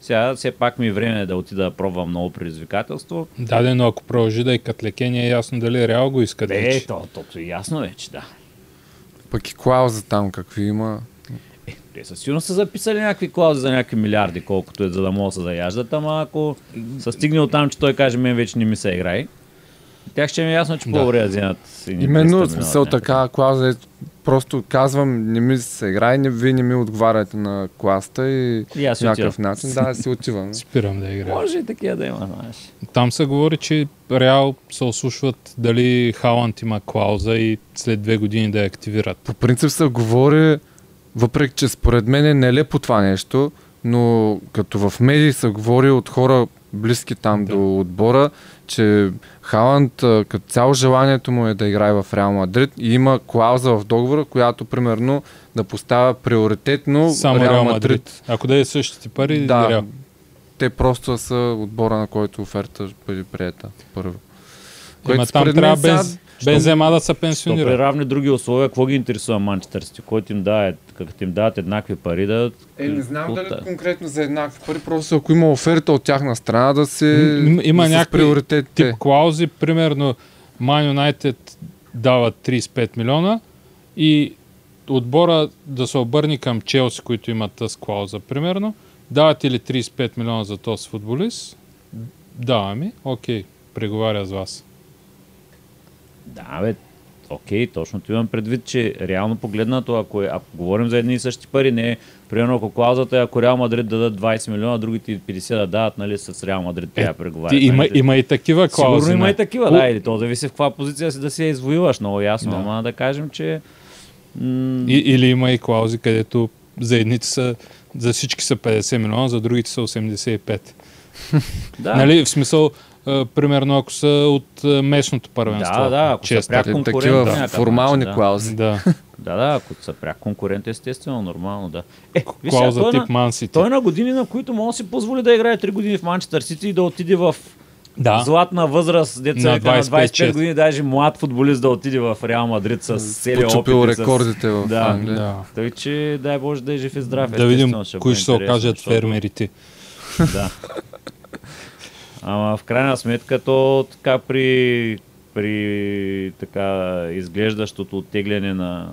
сега все пак ми е време да отида да пробвам много предизвикателство. Даден, но ако продължи да е катлеке, не е ясно дали Реал го иска да вече. то, то, то е ясно вече, да. Пък и клауза там какви има. Те със сигурно са записали някакви клаузи за някакви милиарди, колкото е, за да могат да се заяждат, ама ако са стигне от там, че той каже, мен вече не ми се играй, тях ще ми е ясно, че Да. по-добре да вземат едни 300 Именно смисъл така клауза е просто казвам, не ми се играе, не, вие не ми отговаряте на класта и, И аз някакъв начин, да, си отивам. Спирам да играя. Може и такива да има, знаеш. Там се говори, че Реал се ослушват дали Халанд има клауза и след две години да я активират. По принцип се говори, въпреки че според мен е нелепо това нещо, но като в медии се говори от хора близки там Да. до отбора, че Халанд като цяло желанието му е да играе в Реал Мадрид и има клауза в договора, която примерно да поставя приоритетно Само Реал Мадрид. Ако да е същите пари, Да, Реал. те просто са отбора, на който оферта бъде приета първо. Ема там трябва мен сега- без, Бензема да се То при пенсионира. равни други условия, какво ги интересува Манчестър Сити? Който им дава, като им дават еднакви пари, да... Е, не знам Какво дали конкретно за еднакви пари, просто ако има оферта от тяхна страна да се... М, има- да някакви. Тип клаузи, примерно Man United дават 35 милиона и отбора да се обърне към Челси, които имат тази клауза, примерно, дават или 35 милиона за този футболист Да, ами, окей, преговаря с вас. Да, бе, окей, точно ти имам предвид, че реално погледнато, ако, е, ако говорим за едни и същи пари, не е, примерно ако клаузата е, ако Реал Мадрид дадат 20 милиона, другите 50 да дадат, нали, с Реал Мадрид Е, трябва да преговарят. Ти, има, нали? има и такива клаузи. Сигурно има и такива, да, или то зависи в каква позиция си да си я извоюваш, много ясно, Да. ама да кажем, че м- И, или има и клаузи, където за едните са, за всички са 50 милиона, за другите са 85. да, Нали, в смисъл, примерно ако са от а, местното първенство. Да, да, ако са чест, пряк Е, конкурент такива някакъв формални начин, да. клаузи. Да, Да, да, ако са пряк конкурент, естествено, нормално, да. Е, виж клауза той, е тип на, Ман Сити. той е на години, на които може да си позволи да играе 3 години в Манчестър Сити и да отиде в Да, златна възраст, деца На на 25, 25 години, даже млад футболист да отиде в Реал Мадрид с целия Почупил опит. с- рекордите в Да. Англия. да. Той, че дай Боже да е жив и здрав. да видим кои ще се окажат защото- фермерите. Да. Ама в крайна сметка то така при, при така изглеждащото оттегляне на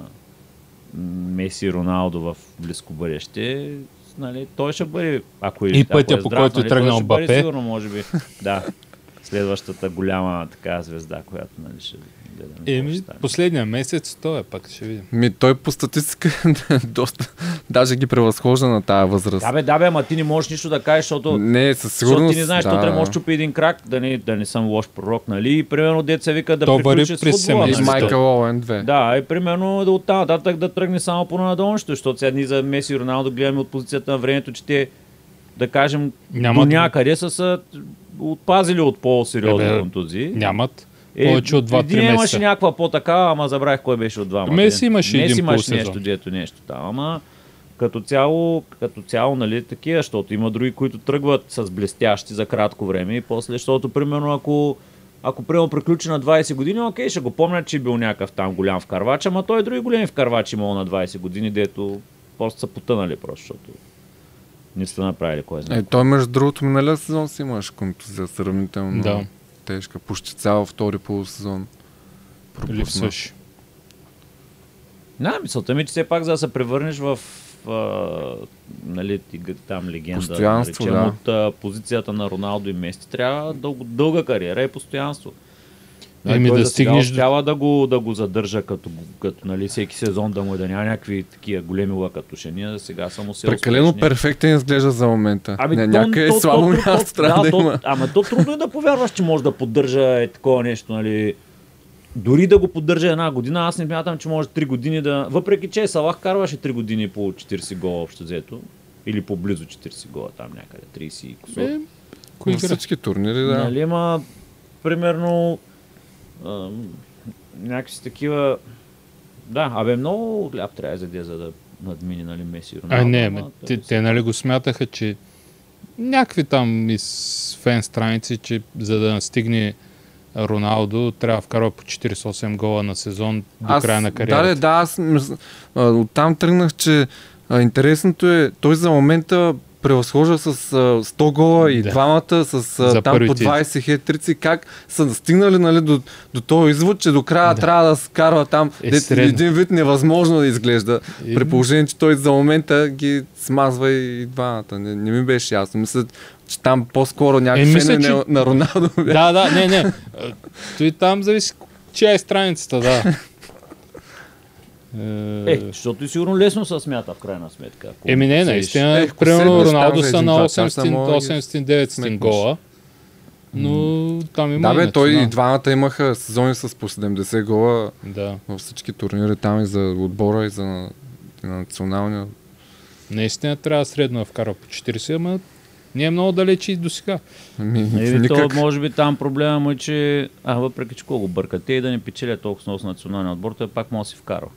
Меси и Роналдо в близко бъдеще, нали, той ще бъде, ако е, И пътя, ако е по здрав, който е нали, той тръгнал Мбапе. Сигурно, може би, да. Следващата голяма така звезда, която нали, ще гледаме. Еми, последния месец, той е пак, ще видим. Ми, той по статистика доста, даже ги превъзхожда на тази възраст. Да бе, да бе, ама ти не можеш нищо да кажеш, защото Не, със Защото сигурност. ти не знаеш, да, да, трябва да да. може чупи един крак, да не, да не съм лош пророк, нали? И примерно деца вика да То приключи с през футбола. Нали? Майкъл Оуен 2. Да, и примерно да оттам нататък да тръгне само по надолното, защото сега ние за Меси и Роналдо гледаме от позицията на времето, че те, да кажем, Няма до да- някъде са се отпазили от по-сериозни Е, бе, контузии. Нямат повече от 2-3 един имаше месеца. някаква по-такава, ама забравих кой беше от двамата. Меси имаше Меси един полусезон. нещо, дето нещо там, ама като цяло, като цяло, нали, такива, защото има други, които тръгват с блестящи за кратко време и после, защото, примерно, ако ако примерно приключи на 20 години, окей, ще го помня, че е бил някакъв там голям вкарвач, ама той и други големи вкарвачи имал на 20 години, дето просто са потънали просто, защото не сте направили кой знае. Е, той между другото миналия сезон си имаш контузия сравнително Да. тежка. Почти цял втори полусезон. Липсваш. Да, мисълта ми, е, че все пак за да се превърнеш в а, нали, там легенда, Постоянство, наречем, да. от а, позицията на Роналдо и Меси, трябва дълго, дълга кариера и постоянство. Еми, да стигнеш успява да го, да го задържа като, като нали, всеки сезон да му е да няма някакви такива големи лъкатушения, сега само се Прекалено успешни. перфектен изглежда за момента. Ами, не, някъде то- слабо то- място то- трябва да, то- има. Ама то трудно е да повярваш, че може да поддържа е такова нещо, нали. Дори да го поддържа една година, аз не смятам, че може 3 години да... Въпреки, че Салах карваше 3 години по 40 гола общо взето. Или по близо 40 гола там някъде, 30 и кусор. Е, кои всички турнири, да. Нали, има примерно ам, някакви такива... Да, абе много хляб трябва да яде, за да надмини, нали, Меси и А, Роналдо. не, ама ме, те те, нали го смятаха, че някакви там из фен страници, че за да стигне Роналдо, трябва да вкарва по 48 гола на сезон до края на кариерата. Да, да, да, аз а, оттам тръгнах, че а, интересното е, той за момента превъзхожда с а, 100 гола и Да. двамата с а, там по първите. 20 хетрици. Как са стигнали нали, до, до този извод, че до края Да. трябва да скарва там Е, де, средно. един вид невъзможно да изглежда. Е, При положение, че той за момента ги смазва и двамата. Не, не ми беше ясно. Мисля, че там по-скоро някакъв Е, мисля, на, че- на Роналдо. бе. Да, да, не, не. Той там зависи чия е страницата, да. Е, Е, защото и сигурно лесно се смята в крайна сметка. Еми не, наистина, Ех, примерно Роналдо са на два часа, 800 мога да ги 800-900 сметнеш. гола, но там има Да, бе, той и двамата имаха сезони с по 70 гола Да, във всички турнири там и за отбора и за на, и на националния. наистина трябва средно да вкарва по 40, ама не е много далече и до сега. Еми, то, може би там проблема му е, че а, въпреки че колко бъркат те и да не печелят толкова с националния отбор, той пак може да си вкарва.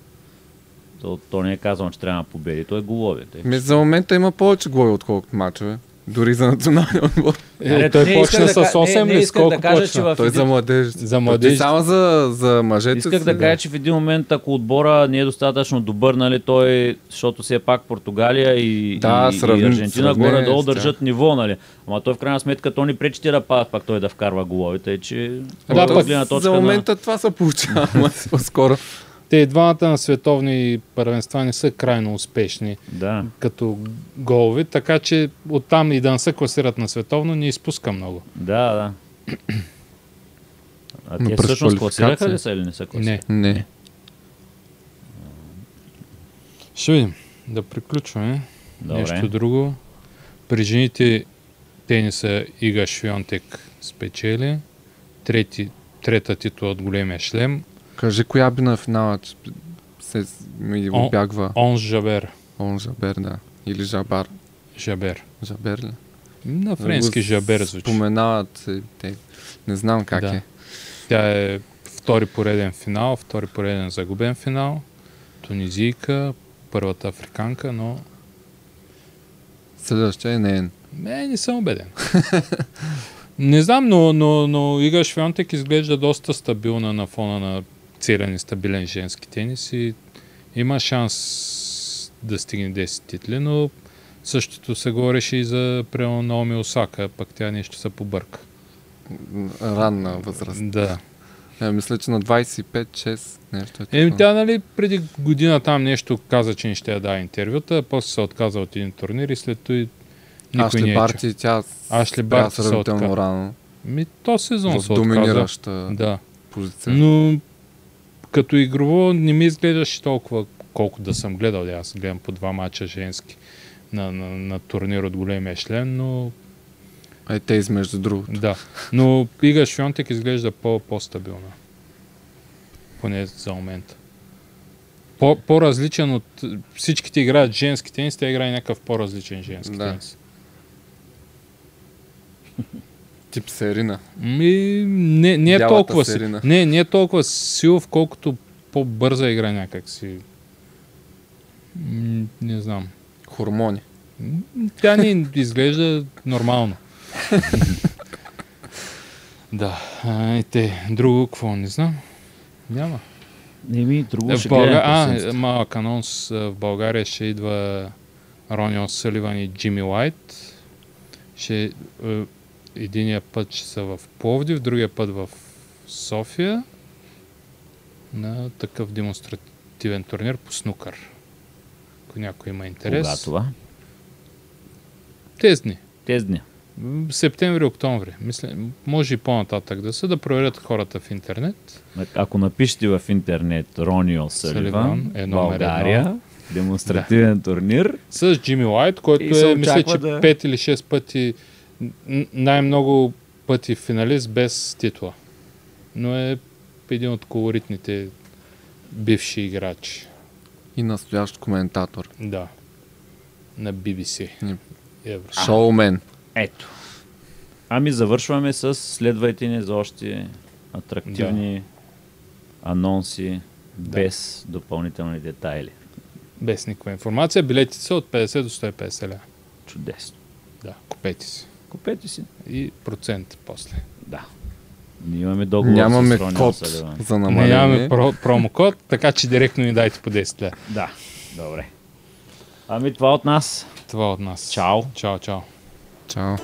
То, то не е казано, че трябва да победи, той е голове. Те. Ми, за момента има повече глави, отколкото мачове. Дори за националния отбор. Е, той не почна с да ка- 8 не, не ли? Сколко да кажа, почна? че в Той един- за младежите. За младежите. Ти Само за, за мъжете. Исках си, да кажа, че в един момент, ако отбора не е достатъчно добър, нали, той, защото все пак Португалия и, Да, и, сравни- и Аржентина горе-долу с държат ниво, нали. Ама той в крайна сметка то ни пречи ти да падат, пак той да вкарва головите, че Да, гледна За момента това се получава, по-скоро. Те и двамата на световни първенства не са крайно успешни Да. като голови, така че оттам и да не се класират на световно, не изпуска много. Да, да. А те всъщност класираха ли са или не са класираха? Не. Не. Ще видим. Да приключваме. Добре. Нещо друго. При жените тениса Ига Швионтек спечели. Трети, трета титла от големия шлем. Кажи коя би на финала, че се ми О. обягва. Онс Жабер. Он Жабер, да. Или Жабар. Жабер. Жабер ли? На френски Го Жабер звучи. Споменават те. Не знам как Да. е. Тя е втори пореден финал, втори пореден загубен финал. Тунизийка, първата африканка, но Следващия е не не, не съм убеден. не знам, но, но, но Ига Швионтек изглежда доста стабилна на фона на целен и стабилен женски тенис и има шанс да стигне 10 титли, но същото се говореше и за примерно Наоми Осака, пък тя нещо се побърка. ранна възраст. Да. Е, мисля, че на 25-6 нещо е Еми, тя, нали, преди година там нещо каза, че не ще я даде интервюта, после се отказа от един турнир и след това никой Ашли не е. Барти, тя Ашли Барти се отказа. рано. Ми, то сезон В се доминираща Да. позиция. Но като игрово не ми изглеждаше толкова, колко да съм гледал. Аз гледам по два мача женски на, на, на турнир от големия член, но Е, те измежду другото. да. Но Ига Швионтек изглежда по, по-стабилна. Поне за момента. По, по-различен от всичките играят женски тенис, тя играе някакъв по-различен женски Да. тенис. Тип Серина. Ми, не, не е толкова Серина. не, не е толкова силов, колкото по-бърза игра някак си. Не знам. Хормони. Тя ни изглежда нормално. да. А, и те, друго, какво не знам. Няма. Еми, друго Е, ще в Бълга... А, седмицата. малък анонс. а, В България ще идва Рони Съливан и Джимми Лайт. Ще, е, единия път ще са в Пловдив, другия път в София на такъв демонстративен турнир по снукър. Ако някой има интерес. Кога това? Тези дни. Тези дни. М, Септември, октомври. Мисля, може и по-нататък да са, да проверят хората в интернет. Ако напишете в интернет Ронио Саливан е България, едно. демонстративен турнир, С Джимми Лайт, който е, мисля, че да- 5 или 6 пъти, най-много пъти финалист без титла. Но е един от колоритните бивши играчи. И настоящ коментатор. Да. На BBC. Евро. Шоумен. ето. Ами завършваме с следвайте ни за още атрактивни анонси, без допълнителни детайли. Без никаква информация. Билетите са от 50 до 150 ля. Чудесно. Да, купете си. Купете си. И процент после. Да. Ние имаме договор Нямаме с код Саливан. за намаление. нямаме про- промокод, така че директно ни дайте по 10 ля. Да, добре. Ами това от нас. Това от нас. Чао. Чао, чао. Чао.